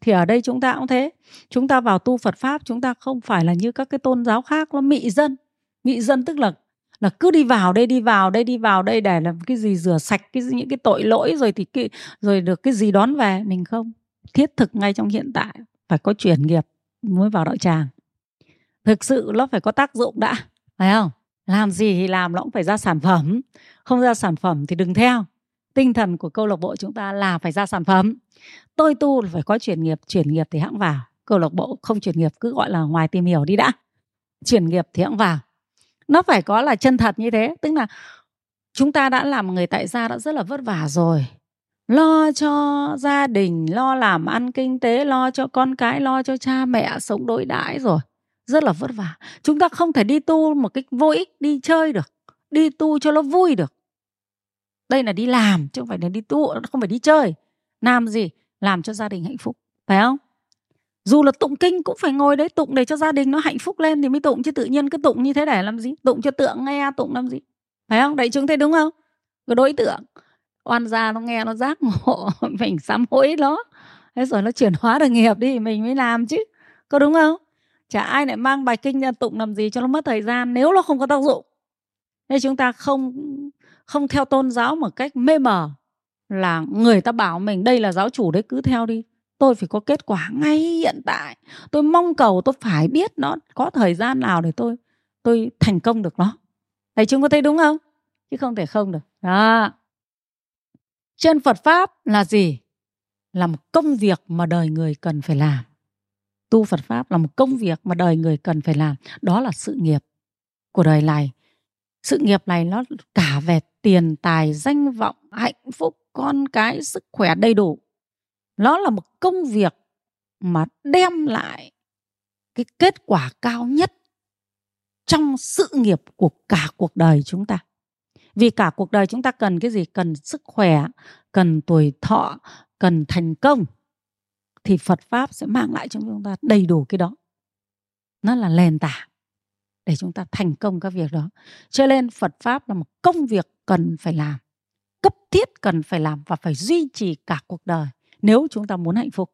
Thì ở đây chúng ta cũng thế. Chúng ta vào tu Phật pháp, chúng ta không phải là như các cái tôn giáo khác nó mị dân. Mị dân tức là là cứ đi vào đây, đi vào đây, đi vào đây để làm cái gì rửa sạch cái những cái tội lỗi rồi thì cái, rồi được cái gì đón về. Mình không. Thiết thực ngay trong hiện tại. Phải có chuyển nghiệp mới vào đạo tràng. Thực sự nó phải có tác dụng đã phải không? Làm gì thì làm, nó cũng phải ra sản phẩm. Không ra sản phẩm thì đừng theo. Tinh thần của câu lạc bộ chúng ta là phải ra sản phẩm. Tôi tu là phải có chuyển nghiệp chuyển nghiệp thì hãng vào. Câu lạc bộ không chuyển nghiệp, cứ gọi là ngoài tìm hiểu đi đã. Chuyển nghiệp thì hãng vào. Nó phải có là chân thật như thế, tức là chúng ta đã làm người tại gia đã rất là vất vả rồi. Lo cho gia đình, lo làm ăn kinh tế, lo cho con cái, lo cho cha mẹ, sống đối đãi rồi rất là vất vả. Chúng ta không thể đi tu một cách vô ích, đi chơi được, đi tu cho nó vui được. Đây là đi làm, chứ không phải là đi tu, không phải đi chơi. Làm gì? Làm cho gia đình hạnh phúc, phải không? Dù là tụng kinh cũng phải ngồi đấy tụng để cho gia đình nó hạnh phúc lên thì mới tụng, chứ tự nhiên cứ tụng như thế để làm gì? Tụng cho tượng nghe, tụng làm gì? Phải không? Đại chúng thấy đúng không? Cái đối tượng. Oan gia nó nghe nó giác ngộ, mình sám hối nó. Thế rồi nó chuyển hóa được nghiệp đi, mình mới làm chứ. Có đúng không? Chả ai lại mang bài kinh ra tụng làm gì cho nó mất thời gian, nếu nó không có tác dụng. Nên chúng ta không không theo tôn giáo một cách mê mờ là người ta bảo mình đây là giáo chủ đấy, cứ theo đi. Tôi phải có kết quả ngay hiện tại. Tôi mong cầu tôi phải biết nó có thời gian nào để tôi tôi thành công được nó. Thầy chúng có thấy đúng không? Chứ không thể không được. Đó. Trên phật pháp là gì? Là một công việc mà đời người cần phải làm tu phật pháp là một công việc mà đời người cần phải làm. Đó là sự nghiệp của đời này. Sự nghiệp này nó cả về tiền tài, danh vọng, hạnh phúc, con cái, sức khỏe đầy đủ. Nó là một công việc mà đem lại cái kết quả cao nhất trong sự nghiệp của cả cuộc đời chúng ta. Vì cả cuộc đời chúng ta cần cái gì? Cần sức khỏe, cần tuổi thọ, cần thành công thì phật pháp sẽ mang lại cho chúng ta đầy đủ cái đó. Nó là nền tảng để chúng ta thành công các việc đó. Cho nên phật pháp là một công việc cần phải làm, cấp thiết cần phải làm và phải duy trì cả cuộc đời nếu chúng ta muốn hạnh phúc.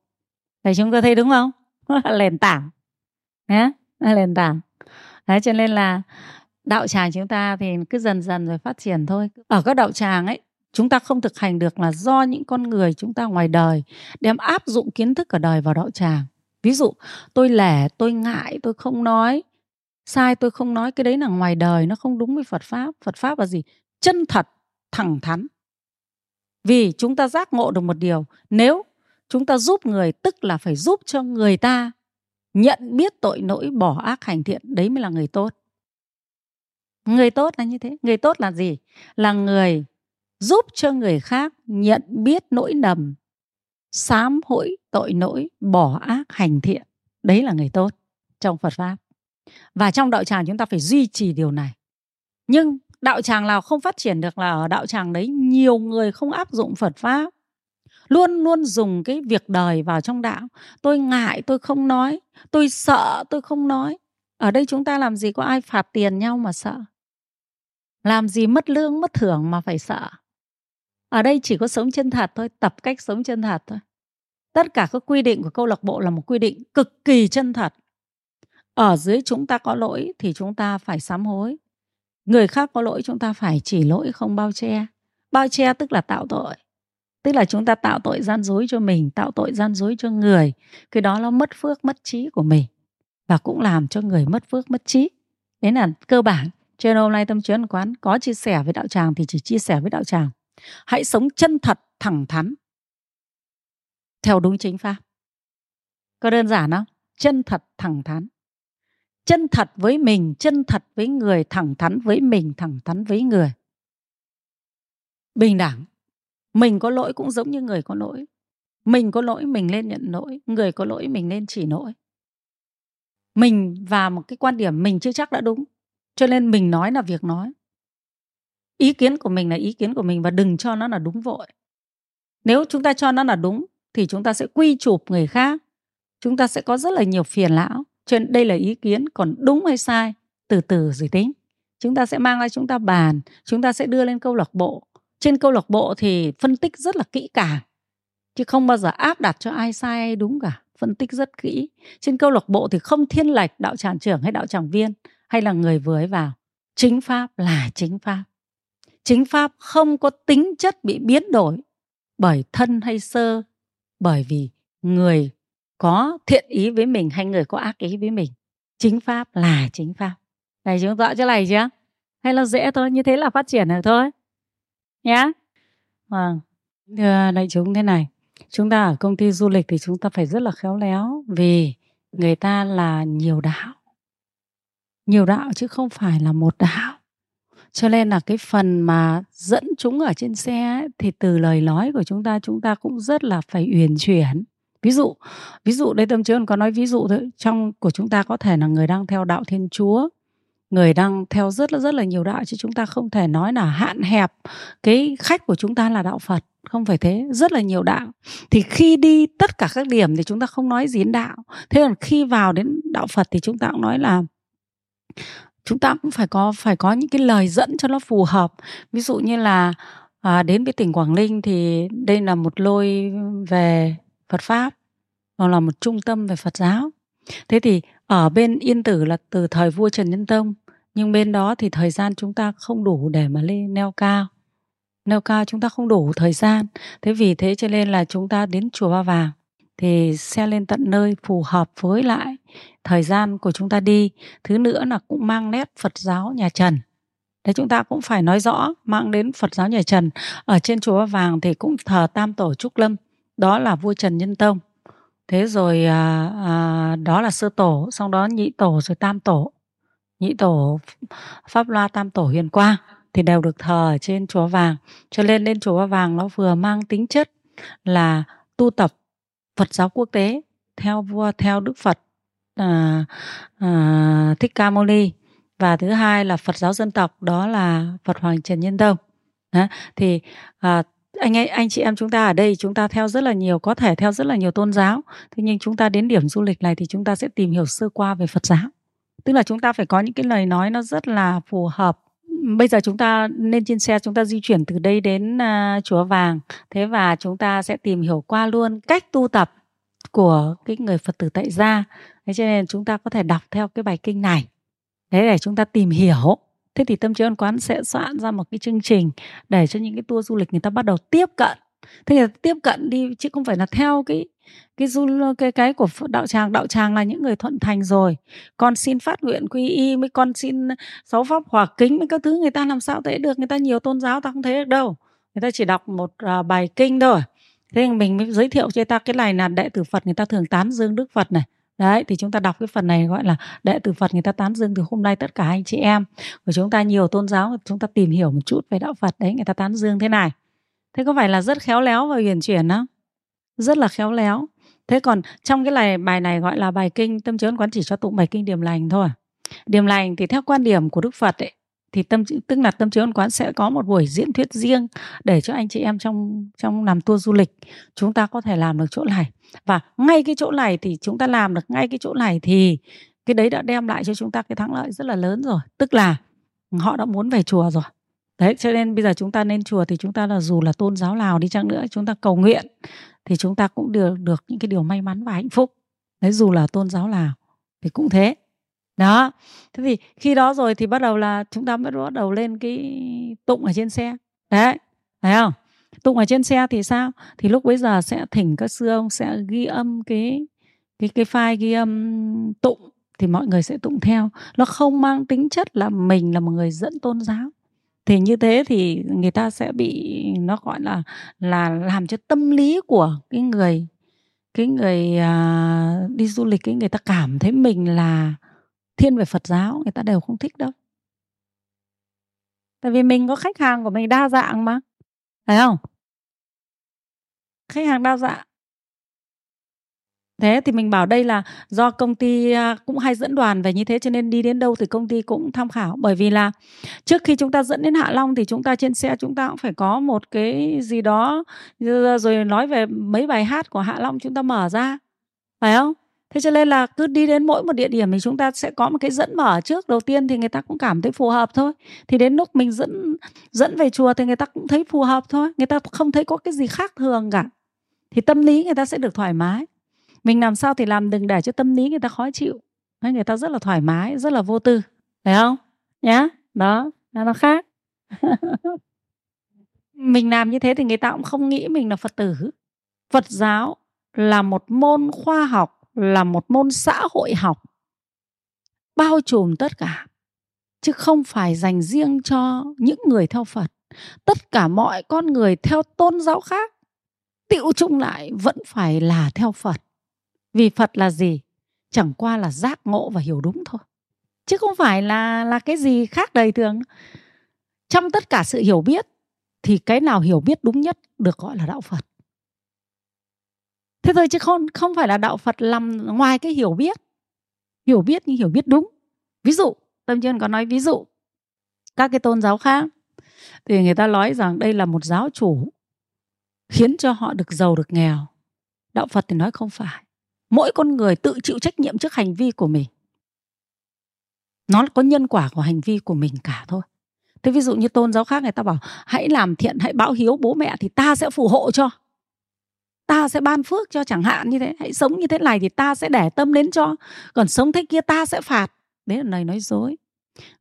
Thì chúng ta thấy đúng không? Nó là nền tảng. Nhé là nền tảng. Đấy, cho nên là đạo tràng chúng ta thì cứ dần dần rồi phát triển thôi. Ở các đạo tràng ấy chúng ta không thực hành được là do những con người chúng ta ngoài đời đem áp dụng kiến thức ở đời vào đạo tràng. Ví dụ, tôi lẻ, tôi ngại, tôi không nói. Sai, tôi không nói, cái đấy là ngoài đời, nó không đúng với phật pháp. Phật pháp là gì? Chân thật, thẳng thắn. Vì chúng ta giác ngộ được một điều, nếu chúng ta giúp người, tức là phải giúp cho người ta nhận biết tội lỗi, bỏ ác hành thiện, đấy mới là người tốt. Người tốt là như thế. Người tốt là gì? Là người giúp cho người khác nhận biết nỗi nầm sám hối tội lỗi, bỏ ác hành thiện. Đấy là người tốt trong phật pháp. Và trong đạo tràng chúng ta phải duy trì điều này. Nhưng đạo tràng nào không phát triển được là ở đạo tràng đấy nhiều người không áp dụng phật pháp. Luôn luôn dùng cái việc đời vào trong đạo. Tôi ngại, tôi không nói. Tôi sợ, tôi không nói. Ở đây chúng ta làm gì có ai phạt tiền nhau mà sợ? Làm gì mất lương, mất thưởng mà phải sợ? Ở đây chỉ có sống chân thật thôi, tập cách sống chân thật thôi. Tất cả các quy định của câu lạc bộ là một quy định cực kỳ chân thật. Ở dưới chúng ta có lỗi thì chúng ta phải sám hối. Người khác có lỗi chúng ta phải chỉ lỗi, không bao che. Bao che tức là tạo tội. Tức là chúng ta tạo tội gian dối cho mình, tạo tội gian dối cho người. Cái đó nó mất phước, mất trí của mình và cũng làm cho người mất phước, mất trí. Đấy là cơ bản. Trên hôm nay tâm chuyến quán có chia sẻ với đạo tràng thì chỉ chia sẻ với đạo tràng hãy sống chân thật, thẳng thắn. Theo đúng chính pháp. Có đơn giản không? Chân thật, thẳng thắn. Chân thật với mình, chân thật với người, thẳng thắn với mình, thẳng thắn với người. Bình đẳng. Mình có lỗi cũng giống như người có lỗi. Mình có lỗi, mình lên nhận lỗi. Người có lỗi, mình lên chỉ lỗi. Mình và một cái quan điểm mình chưa chắc đã đúng. Cho nên mình nói là việc nói ý kiến của mình là ý kiến của mình và đừng cho nó là đúng vội. Nếu chúng ta cho nó là đúng thì chúng ta sẽ quy chụp người khác. Chúng ta sẽ có rất là nhiều phiền não cho nên đây là ý kiến còn đúng hay sai, từ từ rồi tính. Chúng ta sẽ mang ra chúng ta bàn, chúng ta sẽ đưa lên câu lạc bộ. Trên câu lạc bộ thì phân tích rất là kỹ càng chứ không bao giờ áp đặt cho ai sai hay đúng cả. Phân tích rất kỹ. Trên câu lạc bộ thì không thiên lệch đạo tràng trưởng hay đạo tràng viên hay là người vừa ấy vào. Chính pháp là chính pháp chính pháp không có tính chất bị biến đổi bởi thân hay sơ, bởi vì người có thiện ý với mình hay người có ác ý với mình. Chính pháp là chính pháp. Này, chúng rõ chỗ này chưa hay là dễ thôi, như thế là phát triển được thôi. Nhá. Vâng. Ờ, Thưa đại chúng thế này. Chúng ta ở công ty du lịch thì chúng ta phải rất là khéo léo vì người ta là nhiều đạo. Nhiều đạo chứ không phải là một đạo cho nên là cái phần mà dẫn chúng ở trên xe ấy, thì từ lời nói của chúng ta chúng ta cũng rất là phải uyển chuyển. Ví dụ ví dụ đây tâm trường có nói ví dụ thôi trong của chúng ta có thể là người đang theo đạo thiên chúa người đang theo rất là rất là nhiều đạo chứ chúng ta không thể nói là hạn hẹp cái khách của chúng ta là đạo Phật không phải thế rất là nhiều đạo. Thì khi đi tất cả các điểm thì chúng ta không nói gì đến đạo. Thế còn khi vào đến đạo Phật thì chúng ta cũng nói là chúng ta cũng phải có phải có những cái lời dẫn cho nó phù hợp. Ví dụ như là à, đến với tỉnh Quảng Ninh thì đây là một lôi về Phật pháp hoặc là một trung tâm về Phật giáo. Thế thì ở bên Yên Tử là từ thời vua Trần Nhân Tông nhưng bên đó thì thời gian chúng ta không đủ để mà lên neo cao. Neo cao chúng ta không đủ thời gian. Thế vì thế cho nên là chúng ta đến chùa Ba Vàng thì xe lên tận nơi phù hợp với lại thời gian của chúng ta đi. Thứ nữa là cũng mang nét Phật giáo nhà Trần. Đấy chúng ta cũng phải nói rõ mang đến Phật giáo nhà Trần. Ở trên chùa Vàng thì cũng thờ Tam Tổ Trúc Lâm đó là vua Trần Nhân Tông. Thế rồi à, à, đó là sơ tổ xong đó nhị tổ rồi tam tổ. Nhị tổ pháp loa tam tổ hiền quang thì đều được thờ ở trên chùa vàng. Cho nên lên chùa vàng nó vừa mang tính chất là tu tập phật giáo quốc tế theo vua theo đức phật à, à, thích ca mâu ni. Và thứ hai là phật giáo dân tộc đó là phật hoàng trần nhân tông. Đó. thì à, anh ấy anh chị em chúng ta ở đây chúng ta theo rất là nhiều có thể theo rất là nhiều tôn giáo. Thế nhưng chúng ta đến điểm du lịch này thì chúng ta sẽ tìm hiểu sơ qua về phật giáo. Tức là chúng ta phải có những cái lời nói nó rất là phù hợp bây giờ chúng ta lên trên xe chúng ta di chuyển từ đây đến uh, chùa vàng. Thế và chúng ta sẽ tìm hiểu qua luôn cách tu tập của cái người phật tử tại gia. Thế cho nên chúng ta có thể đọc theo cái bài kinh này. Thế để chúng ta tìm hiểu. Thế thì tâm trí ân quán sẽ soạn ra một cái chương trình để cho những cái tour du lịch người ta bắt đầu tiếp cận. Thế thì tiếp cận đi chứ không phải là theo cái cái du cái cái của đạo tràng đạo tràng là những người thuận thành rồi. Con xin phát nguyện quy y mới con xin sáu pháp hòa kính mấy các thứ người ta làm sao thế được? Người ta nhiều tôn giáo ta không thấy được đâu. Người ta chỉ đọc một uh, bài kinh thôi. Thế mình mới giới thiệu cho ta cái này là đệ tử phật người ta thường tán dương đức phật này. Đấy thì chúng ta đọc cái phần này gọi là đệ tử Phật người ta tán dương từ hôm nay tất cả anh chị em. Của chúng ta nhiều tôn giáo chúng ta tìm hiểu một chút về đạo Phật đấy người ta tán dương thế này. Thế có phải là rất khéo léo và uyển chuyển không? Rất là khéo léo. Thế còn trong cái này bài này gọi là bài kinh tâm chấn quán chỉ cho tụng bài kinh điểm lành thôi. Điểm lành thì theo quan điểm của Đức Phật ấy, thì tâm tức là tâm trí ôn quán sẽ có một buổi diễn thuyết riêng để cho anh chị em trong trong làm tour du lịch chúng ta có thể làm được chỗ này. Và ngay cái chỗ này thì chúng ta làm được ngay cái chỗ này thì cái đấy đã đem lại cho chúng ta cái thắng lợi rất là lớn rồi. Tức là họ đã muốn về chùa rồi đấy, cho nên bây giờ chúng ta lên chùa thì chúng ta là dù là tôn giáo nào đi chăng nữa, chúng ta cầu nguyện thì chúng ta cũng được được những cái điều may mắn và hạnh phúc. Đấy, dù là tôn giáo nào thì cũng thế. Đó. Thế thì khi đó rồi thì bắt đầu là chúng ta mới bắt đầu lên cái tụng ở trên xe. Đấy, thấy không? Tụng ở trên xe thì sao? Thì lúc bấy giờ sẽ thỉnh các sư ông, sẽ ghi âm cái cái cái file ghi âm tụng thì mọi người sẽ tụng theo. Nó không mang tính chất là mình là một người dẫn tôn giáo thì như thế thì người ta sẽ bị nó gọi là là làm cho tâm lý của cái người cái người à, đi du lịch cái người ta cảm thấy mình là thiên về Phật giáo người ta đều không thích đâu. Tại vì mình có khách hàng của mình đa dạng mà phải không? Khách hàng đa dạng thế thì mình bảo đây là do công ty à, cũng hay dẫn đoàn về như thế, cho nên đi đến đâu thì công ty cũng tham khảo. Bởi vì là trước khi chúng ta dẫn đến hạ long thì chúng ta trên xe chúng ta cũng phải có một cái gì đó rồi nói về mấy bài hát của hạ long chúng ta mở ra, phải không? Thế cho nên là cứ đi đến mỗi một địa điểm thì chúng ta sẽ có một cái dẫn mở trước. Đầu tiên thì người ta cũng cảm thấy phù hợp thôi. Thì đến lúc mình dẫn dẫn về chùa thì người ta cũng thấy phù hợp thôi. Người ta không thấy có cái gì khác thường cả. Thì tâm lý người ta sẽ được thoải mái mình làm sao thì làm đừng để cho tâm lý người ta khó chịu. Đấy, người ta rất là thoải mái rất là vô tư. Phải không? Nhá. Đó là nó khác. Mình làm như thế thì người ta cũng không nghĩ mình là phật tử. Phật giáo là một môn khoa học là một môn xã hội học bao trùm tất cả chứ không phải dành riêng cho những người theo phật. Tất cả mọi con người theo tôn giáo khác tựu chung lại vẫn phải là theo phật vì phật là gì? Chẳng qua là giác ngộ và hiểu đúng thôi. Chứ không phải là là cái gì khác đời thường. Trong tất cả sự hiểu biết, thì cái nào hiểu biết đúng nhất được gọi là đạo phật. Thế thôi chứ không không phải là đạo phật nằm ngoài cái hiểu biết. Hiểu biết nhưng hiểu biết đúng. Ví dụ, tâm chân có nói ví dụ, các cái tôn giáo khác, thì người ta nói rằng đây là một giáo chủ khiến cho họ được giàu, được nghèo. Đạo phật thì nói không phải mỗi con người tự chịu trách nhiệm trước hành vi của mình. Nó có nhân quả của hành vi của mình cả thôi. Thế ví dụ như tôn giáo khác, người ta bảo, hãy làm thiện, hãy báo hiếu bố mẹ thì ta sẽ phù hộ cho. Ta sẽ ban phước cho chẳng hạn như thế, hãy sống như thế này thì ta sẽ để tâm đến cho. Còn sống thế kia ta sẽ phạt. Đấy là lời nói dối.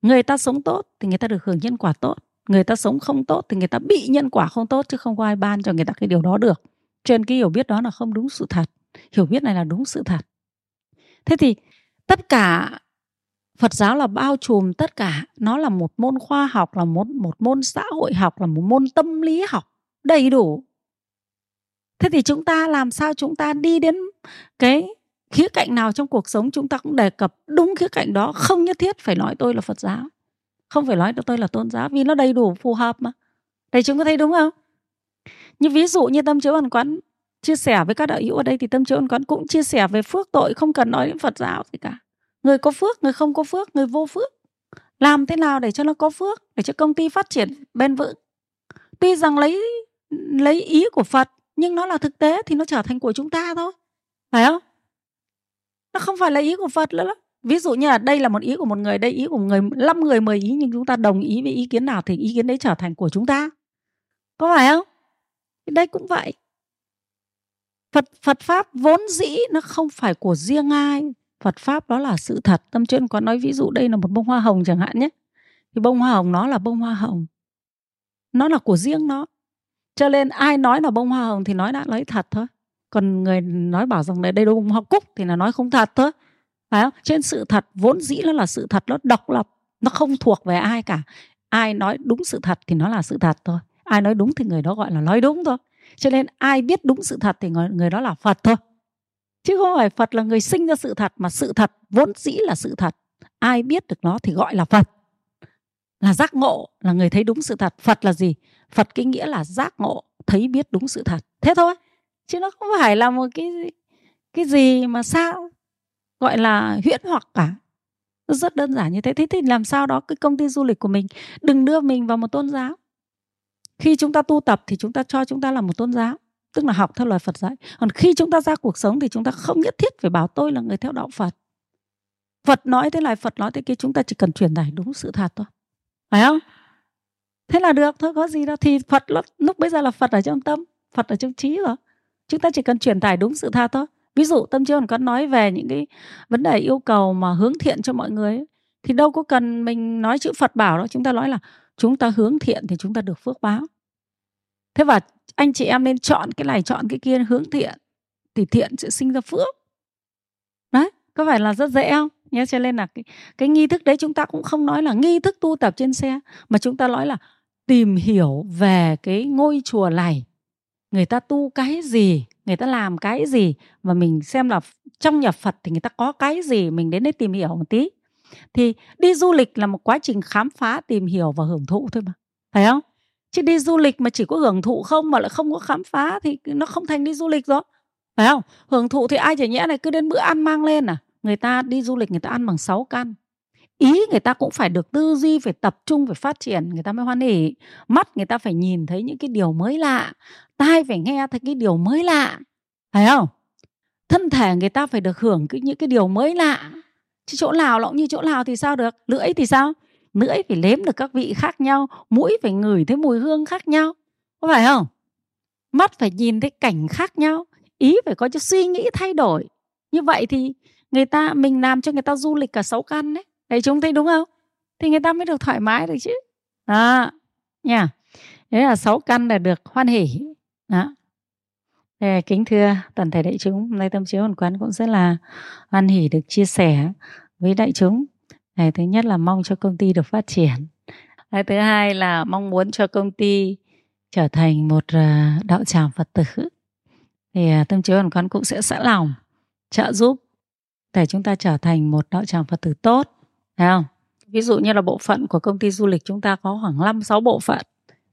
Người ta sống tốt thì người ta được hưởng nhân quả tốt. Người ta sống không tốt thì người ta bị nhân quả không tốt chứ không có ai ban cho người ta cái điều đó được. Trên cái hiểu biết đó là không đúng sự thật hiểu biết này là đúng sự thật. Thế thì tất cả Phật giáo là bao trùm tất cả. Nó là một môn khoa học, là một một môn xã hội học, là một môn tâm lý học đầy đủ. Thế thì chúng ta làm sao chúng ta đi đến cái khía cạnh nào trong cuộc sống chúng ta cũng đề cập đúng khía cạnh đó, không nhất thiết phải nói tôi là phật giáo, không phải nói tôi là tôn giáo vì nó đầy đủ, phù hợp mà. Đây chúng có thấy đúng không? Như ví dụ như tâm chiếu ẩn quán chia sẻ với các đạo hữu ở đây thì tâm chiếu con cũng chia sẻ về phước tội, không cần nói đến phật giáo gì cả. Người có phước, người không có phước, người vô phước. Làm thế nào để cho nó có phước, để cho công ty phát triển bền vững? Tuy rằng lấy lấy ý của phật, nhưng nó là thực tế thì nó trở thành của chúng ta thôi. Phải không? Nó không phải là ý của phật nữa ví dụ như là đây là một ý của một người, đây ý của một người, năm người, mười ý, nhưng chúng ta đồng ý với ý kiến nào thì ý kiến đấy trở thành của chúng ta. Có phải không? Đây cũng vậy phật phật pháp vốn dĩ nó không phải của riêng ai. Phật pháp đó là sự thật. Tâm chuyên có nói ví dụ đây là một bông hoa hồng chẳng hạn nhé. Thì bông hoa hồng nó là bông hoa hồng. Nó là của riêng nó. Cho nên ai nói là bông hoa hồng thì nói đã nói thật thôi. Còn người nói bảo rằng đây đây bông hoa cúc thì là nói không thật thôi. Phải không? Trên sự thật, vốn dĩ nó là sự thật, nó độc lập, nó không thuộc về ai cả. Ai nói đúng sự thật thì nó là sự thật thôi. Ai nói đúng thì người đó gọi là nói đúng thôi cho nên ai biết đúng sự thật thì người, người đó là phật thôi. Chứ không phải phật là người sinh ra sự thật mà sự thật vốn dĩ là sự thật. Ai biết được nó thì gọi là phật. Là giác ngộ là người thấy đúng sự thật. Phật là gì? Phật cái nghĩa là giác ngộ thấy biết đúng sự thật. Thế thôi. Chứ nó không phải là một cái cái gì mà sao gọi là huyễn hoặc cả. Nó rất đơn giản như thế. Thế thì làm sao đó cái công ty du lịch của mình đừng đưa mình vào một tôn giáo khi chúng ta tu tập thì chúng ta cho chúng ta là một tôn giáo tức là học theo lời Phật dạy. Còn khi chúng ta ra cuộc sống thì chúng ta không nhất thiết phải bảo tôi là người theo đạo Phật. Phật nói thế này Phật nói thế kia chúng ta chỉ cần truyền tải đúng sự thật thôi. Phải không? Thế là được thôi có gì đâu. Thì phật lúc, lúc bây giờ là phật ở trong tâm phật ở trong trí rồi. Chúng ta chỉ cần truyền tải đúng sự thật thôi. Ví dụ tâm chưa còn có nói về những cái vấn đề yêu cầu mà hướng thiện cho mọi người ấy, thì đâu có cần mình nói chữ phật bảo đâu. Chúng ta nói là chúng ta hướng thiện thì chúng ta được phước báo. Thế và anh chị em nên chọn cái này chọn cái kia hướng thiện thì thiện sẽ sinh ra phước. Đấy có phải là rất dễ không? Nhé cho nên là cái, cái nghi thức đấy chúng ta cũng không nói là nghi thức tu tập trên xe mà chúng ta nói là tìm hiểu về cái ngôi chùa này. Người ta tu cái gì người ta làm cái gì và mình xem là trong nhà phật thì người ta có cái gì mình đến đấy tìm hiểu một tí thì đi du lịch là một quá trình khám phá, tìm hiểu và hưởng thụ thôi mà. Phải không? Chứ đi du lịch mà chỉ có hưởng thụ không mà lại không có khám phá thì nó không thành đi du lịch rồi. Phải không? Hưởng thụ thì ai chả nhẽ này cứ đến bữa ăn mang lên à? Người ta đi du lịch người ta ăn bằng 6 căn. Ý người ta cũng phải được tư duy, phải tập trung, phải phát triển, người ta mới hoan hỉ. Mắt người ta phải nhìn thấy những cái điều mới lạ. Tai phải nghe thấy cái điều mới lạ. Phải không? Thân thể người ta phải được hưởng cái, những cái điều mới lạ chứ chỗ nào nó cũng như chỗ nào thì sao được? Lưỡi thì sao? Lưỡi phải nếm được các vị khác nhau, mũi phải ngửi thấy mùi hương khác nhau, có phải không? Mắt phải nhìn thấy cảnh khác nhau, ý phải có cho suy nghĩ thay đổi. Như vậy thì người ta, mình làm cho người ta du lịch cả sáu căn đấy đấy chúng thấy đúng không? Thì người ta mới được thoải mái được chứ. Đó nha thế là sáu căn là được hoan hỉ đó. Kính thưa toàn thể đại chúng hôm nay tâm chiếu hồn quán cũng rất là hoan hỉ được chia sẻ với đại chúng. Đấy, thứ nhất là mong cho công ty được phát triển. Đấy, thứ hai là mong muốn cho công ty trở thành một ờ, đạo tràng phật tử. Thì à, tâm chiếu hồn quán cũng sẽ sẵn lòng trợ giúp để chúng ta trở thành một đạo tràng phật tử tốt thấy không? Ví dụ như là bộ phận của công ty du lịch chúng ta có khoảng 5 6 bộ phận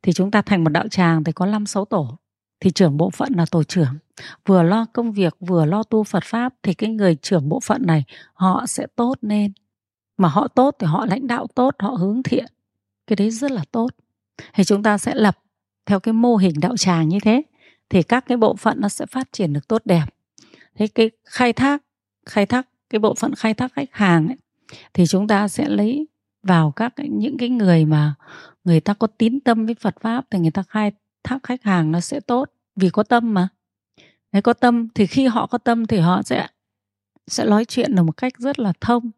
thì chúng ta thành một đạo tràng thì có 5 6 tổ thì trưởng bộ phận là tổ trưởng. Vừa lo công việc vừa lo tu Phật pháp thì cái người trưởng bộ phận này họ sẽ tốt lên mà họ tốt thì họ lãnh đạo tốt họ hướng thiện. Cái đấy rất là tốt. Thì chúng ta sẽ lập theo cái mô hình đạo tràng như thế thì các cái bộ phận nó sẽ phát triển được tốt đẹp. Thế cái khai thác khai thác cái bộ phận khai thác khách hàng ấy, thì chúng ta sẽ lấy vào các những cái người mà người ta có tín tâm với Phật pháp thì người ta khai thác khách hàng nó sẽ tốt vì có tâm mà. Đấy, có tâm thì khi họ có tâm thì họ sẽ sẽ nói chuyện được một cách rất là thông.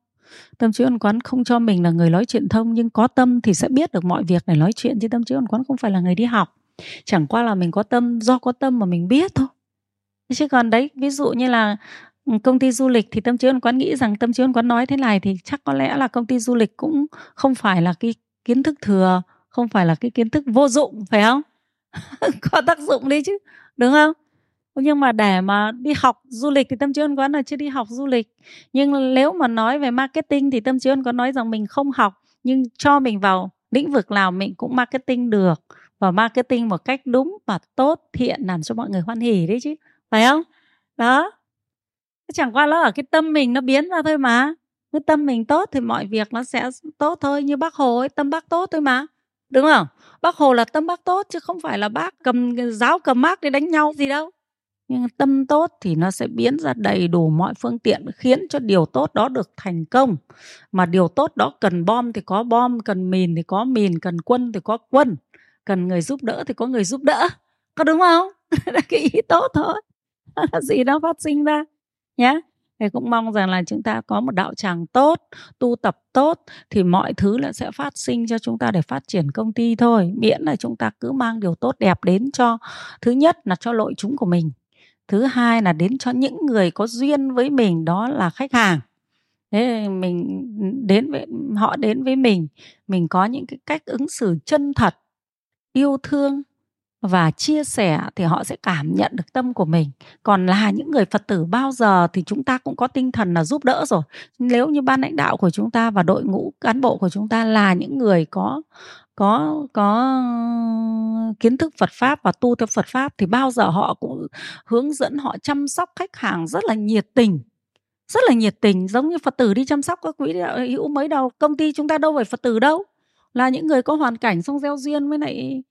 Tâm trí ẩn quán không cho mình là người nói chuyện thông nhưng có tâm thì sẽ biết được mọi việc để nói chuyện chứ tâm trí ẩn quán không phải là người đi học. Chẳng qua là mình có tâm do có tâm mà mình biết thôi. Chứ còn đấy ví dụ như là ừ, công ty du lịch thì tâm trí ẩn quán nghĩ rằng tâm trí ẩn quán nói thế này thì chắc có lẽ là công ty du lịch cũng không phải là cái kiến thức thừa không phải là cái kiến thức vô dụng phải không? có tác dụng đi chứ, đúng không? Nhưng mà để mà đi học du lịch thì tâm trí ân quán là chưa đi học du lịch. Nhưng nếu mà nói về marketing thì tâm trí ân quán nói rằng mình không học, nhưng cho mình vào lĩnh vực nào mình cũng marketing được. Và marketing một cách đúng và tốt, thiện làm cho mọi người hoan hỉ đấy chứ, phải không? Đó. Chẳng qua là ở cái tâm mình nó biến ra thôi mà. Cái tâm mình tốt thì mọi việc nó sẽ tốt thôi, như bác hồ ấy, tâm bác tốt thôi mà đúng không? Bác hồ là tâm bác tốt chứ không phải là bác cầm giáo cầm mác để đánh nhau gì đâu. Nhưng tâm tốt thì nó sẽ biến ra đầy đủ mọi phương tiện khiến cho điều tốt đó được thành công. Mà điều tốt đó cần bom thì có bom, cần mìn thì có mìn, cần quân thì có quân, cần người giúp đỡ thì có người giúp đỡ. Có đúng không? Là cái ý tốt thôi. Gì đó phát sinh ra nhé thì cũng mong rằng là chúng ta có một đạo tràng tốt, tu tập tốt thì mọi thứ là sẽ phát sinh cho chúng ta để phát triển công ty thôi. Miễn là chúng ta cứ mang điều tốt đẹp đến cho thứ nhất là cho lội chúng của mình, thứ hai là đến cho những người có duyên với mình, đó là khách hàng. Thế mình đến với, họ đến với mình mình có những cái cách ứng xử chân thật, yêu thương và chia sẻ thì họ sẽ cảm nhận được tâm của mình. Còn là những người phật tử bao giờ thì chúng ta cũng có tinh thần là giúp đỡ rồi. Nếu như ban lãnh đạo của chúng ta và đội ngũ cán bộ của chúng ta là những người có có có kiến thức Phật pháp và tu theo Phật pháp thì bao giờ họ cũng hướng dẫn, họ chăm sóc khách hàng rất là nhiệt tình. Rất là nhiệt tình, giống như Phật tử đi chăm sóc các quý hữu mấy đầu. Công ty chúng ta đâu phải Phật tử đâu. Là những người có hoàn cảnh xong gieo duyên với lại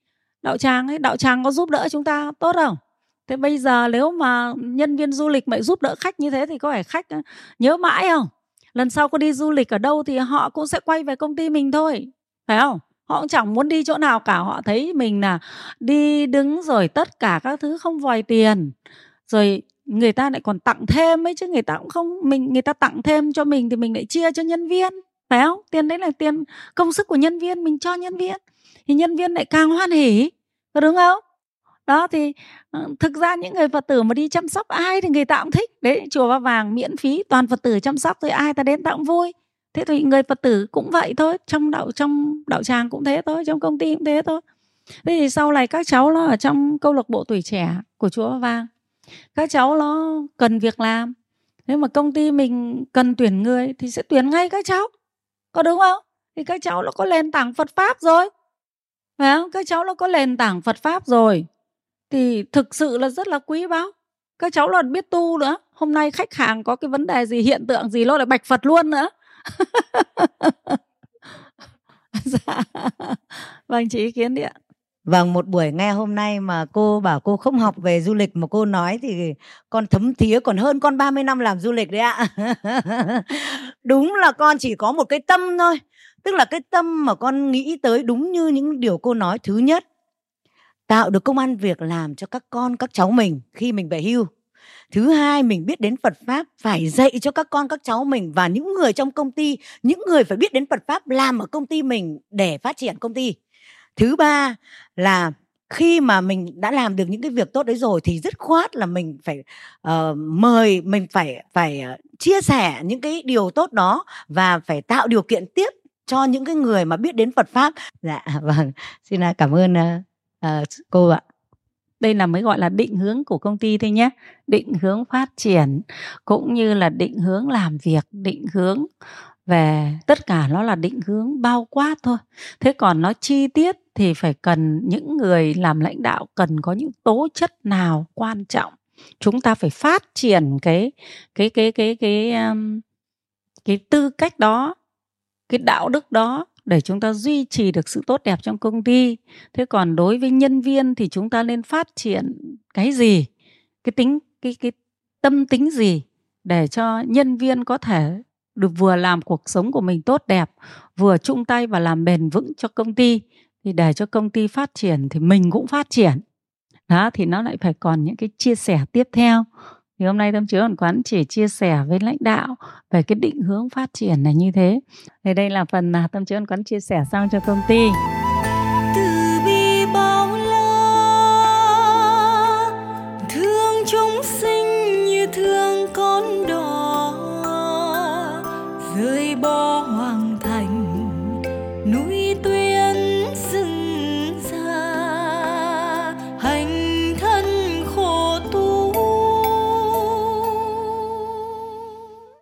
đạo tràng ấy, đạo tràng có giúp đỡ chúng ta tốt không? Thế bây giờ nếu mà nhân viên du lịch mà giúp đỡ khách như thế thì có phải khách ờ, nhớ mãi không? Lần sau có đi du lịch ở đâu thì họ cũng sẽ quay về công ty mình thôi, phải không? Họ cũng chẳng muốn đi chỗ nào cả, họ thấy mình là đi đứng rồi tất cả các thứ không vòi tiền, rồi người ta lại còn tặng thêm ấy chứ người ta cũng không, mình, người ta tặng thêm cho mình thì mình lại chia cho nhân viên phải không tiền đấy là tiền công sức của nhân viên, mình cho nhân viên. Thì nhân viên lại càng hoan hỉ, có đúng không? Đó, thì ờ, thực ra những người phật tử mà đi chăm sóc ai thì người ta cũng thích. Đấy, chùa ba vàng miễn phí toàn phật tử chăm sóc rồi ai ta đến ta cũng vui. Thế thì người phật tử cũng vậy thôi, trong đạo trong đạo tràng cũng thế thôi, trong công ty cũng thế thôi. Thế thì sau này các cháu nó ở trong câu lạc bộ tuổi trẻ của chùa ba vàng, các cháu nó cần việc làm. Nếu mà công ty mình cần tuyển người thì sẽ tuyển ngay các cháu có đúng không? Thì các cháu nó có nền tảng phật pháp rồi. Phải không? Các cháu nó có nền tảng phật pháp rồi. Thì thực sự là rất là quý báu. Các cháu còn biết tu nữa. Hôm nay khách hàng có cái vấn đề gì, hiện tượng gì nó lại bạch phật luôn nữa. Dạ. Vâng chị ý kiến đi ạ. Vâng, một buổi nghe hôm nay mà cô bảo cô không học về du lịch mà cô nói thì con thấm thía còn hơn con 30 năm làm du lịch đấy ạ. đúng là con chỉ có một cái tâm thôi. Tức là cái tâm mà con nghĩ tới đúng như những điều cô nói. Thứ nhất, tạo được công ăn việc làm cho các con các cháu mình khi mình về hưu thứ hai mình biết đến phật pháp phải dạy cho các con các cháu mình và những người trong công ty những người phải biết đến phật pháp làm ở công ty mình để phát triển công ty thứ ba là khi mà mình đã làm được những cái việc tốt đấy rồi thì dứt khoát là mình phải uh, mời mình phải phải uh, chia sẻ những cái điều tốt đó và phải tạo điều kiện tiếp cho những cái người mà biết đến Phật pháp. Dạ vâng, xin à, cảm ơn uh, uh, cô ạ. Đây là mới gọi là định hướng của công ty thôi nhé. Định hướng phát triển cũng như là định hướng làm việc định hướng về tất cả nó là định hướng bao quát thôi. Thế còn nó chi tiết thì phải cần những người làm lãnh đạo cần có những tố chất nào quan trọng. Chúng ta phải phát triển cái cái cái cái cái cái, cái tư cách đó cái đạo đức đó để chúng ta duy trì được sự tốt đẹp trong công ty. Thế còn đối với nhân viên thì chúng ta nên phát triển cái gì? Cái tính cái cái tâm tính gì để cho nhân viên có thể được vừa làm cuộc sống của mình tốt đẹp, vừa chung tay và làm bền vững cho công ty. Thì để cho công ty phát triển thì mình cũng phát triển. Đó, thì nó lại phải còn những cái chia sẻ tiếp theo. Thì hôm nay tâm chứa còn quán chỉ chia sẻ với lãnh đạo về cái định hướng phát triển là như thế. Thì đây là phần mà tâm chứa còn quán chia sẻ xong cho công ty. Từ bi bao la, thương chúng sinh như thương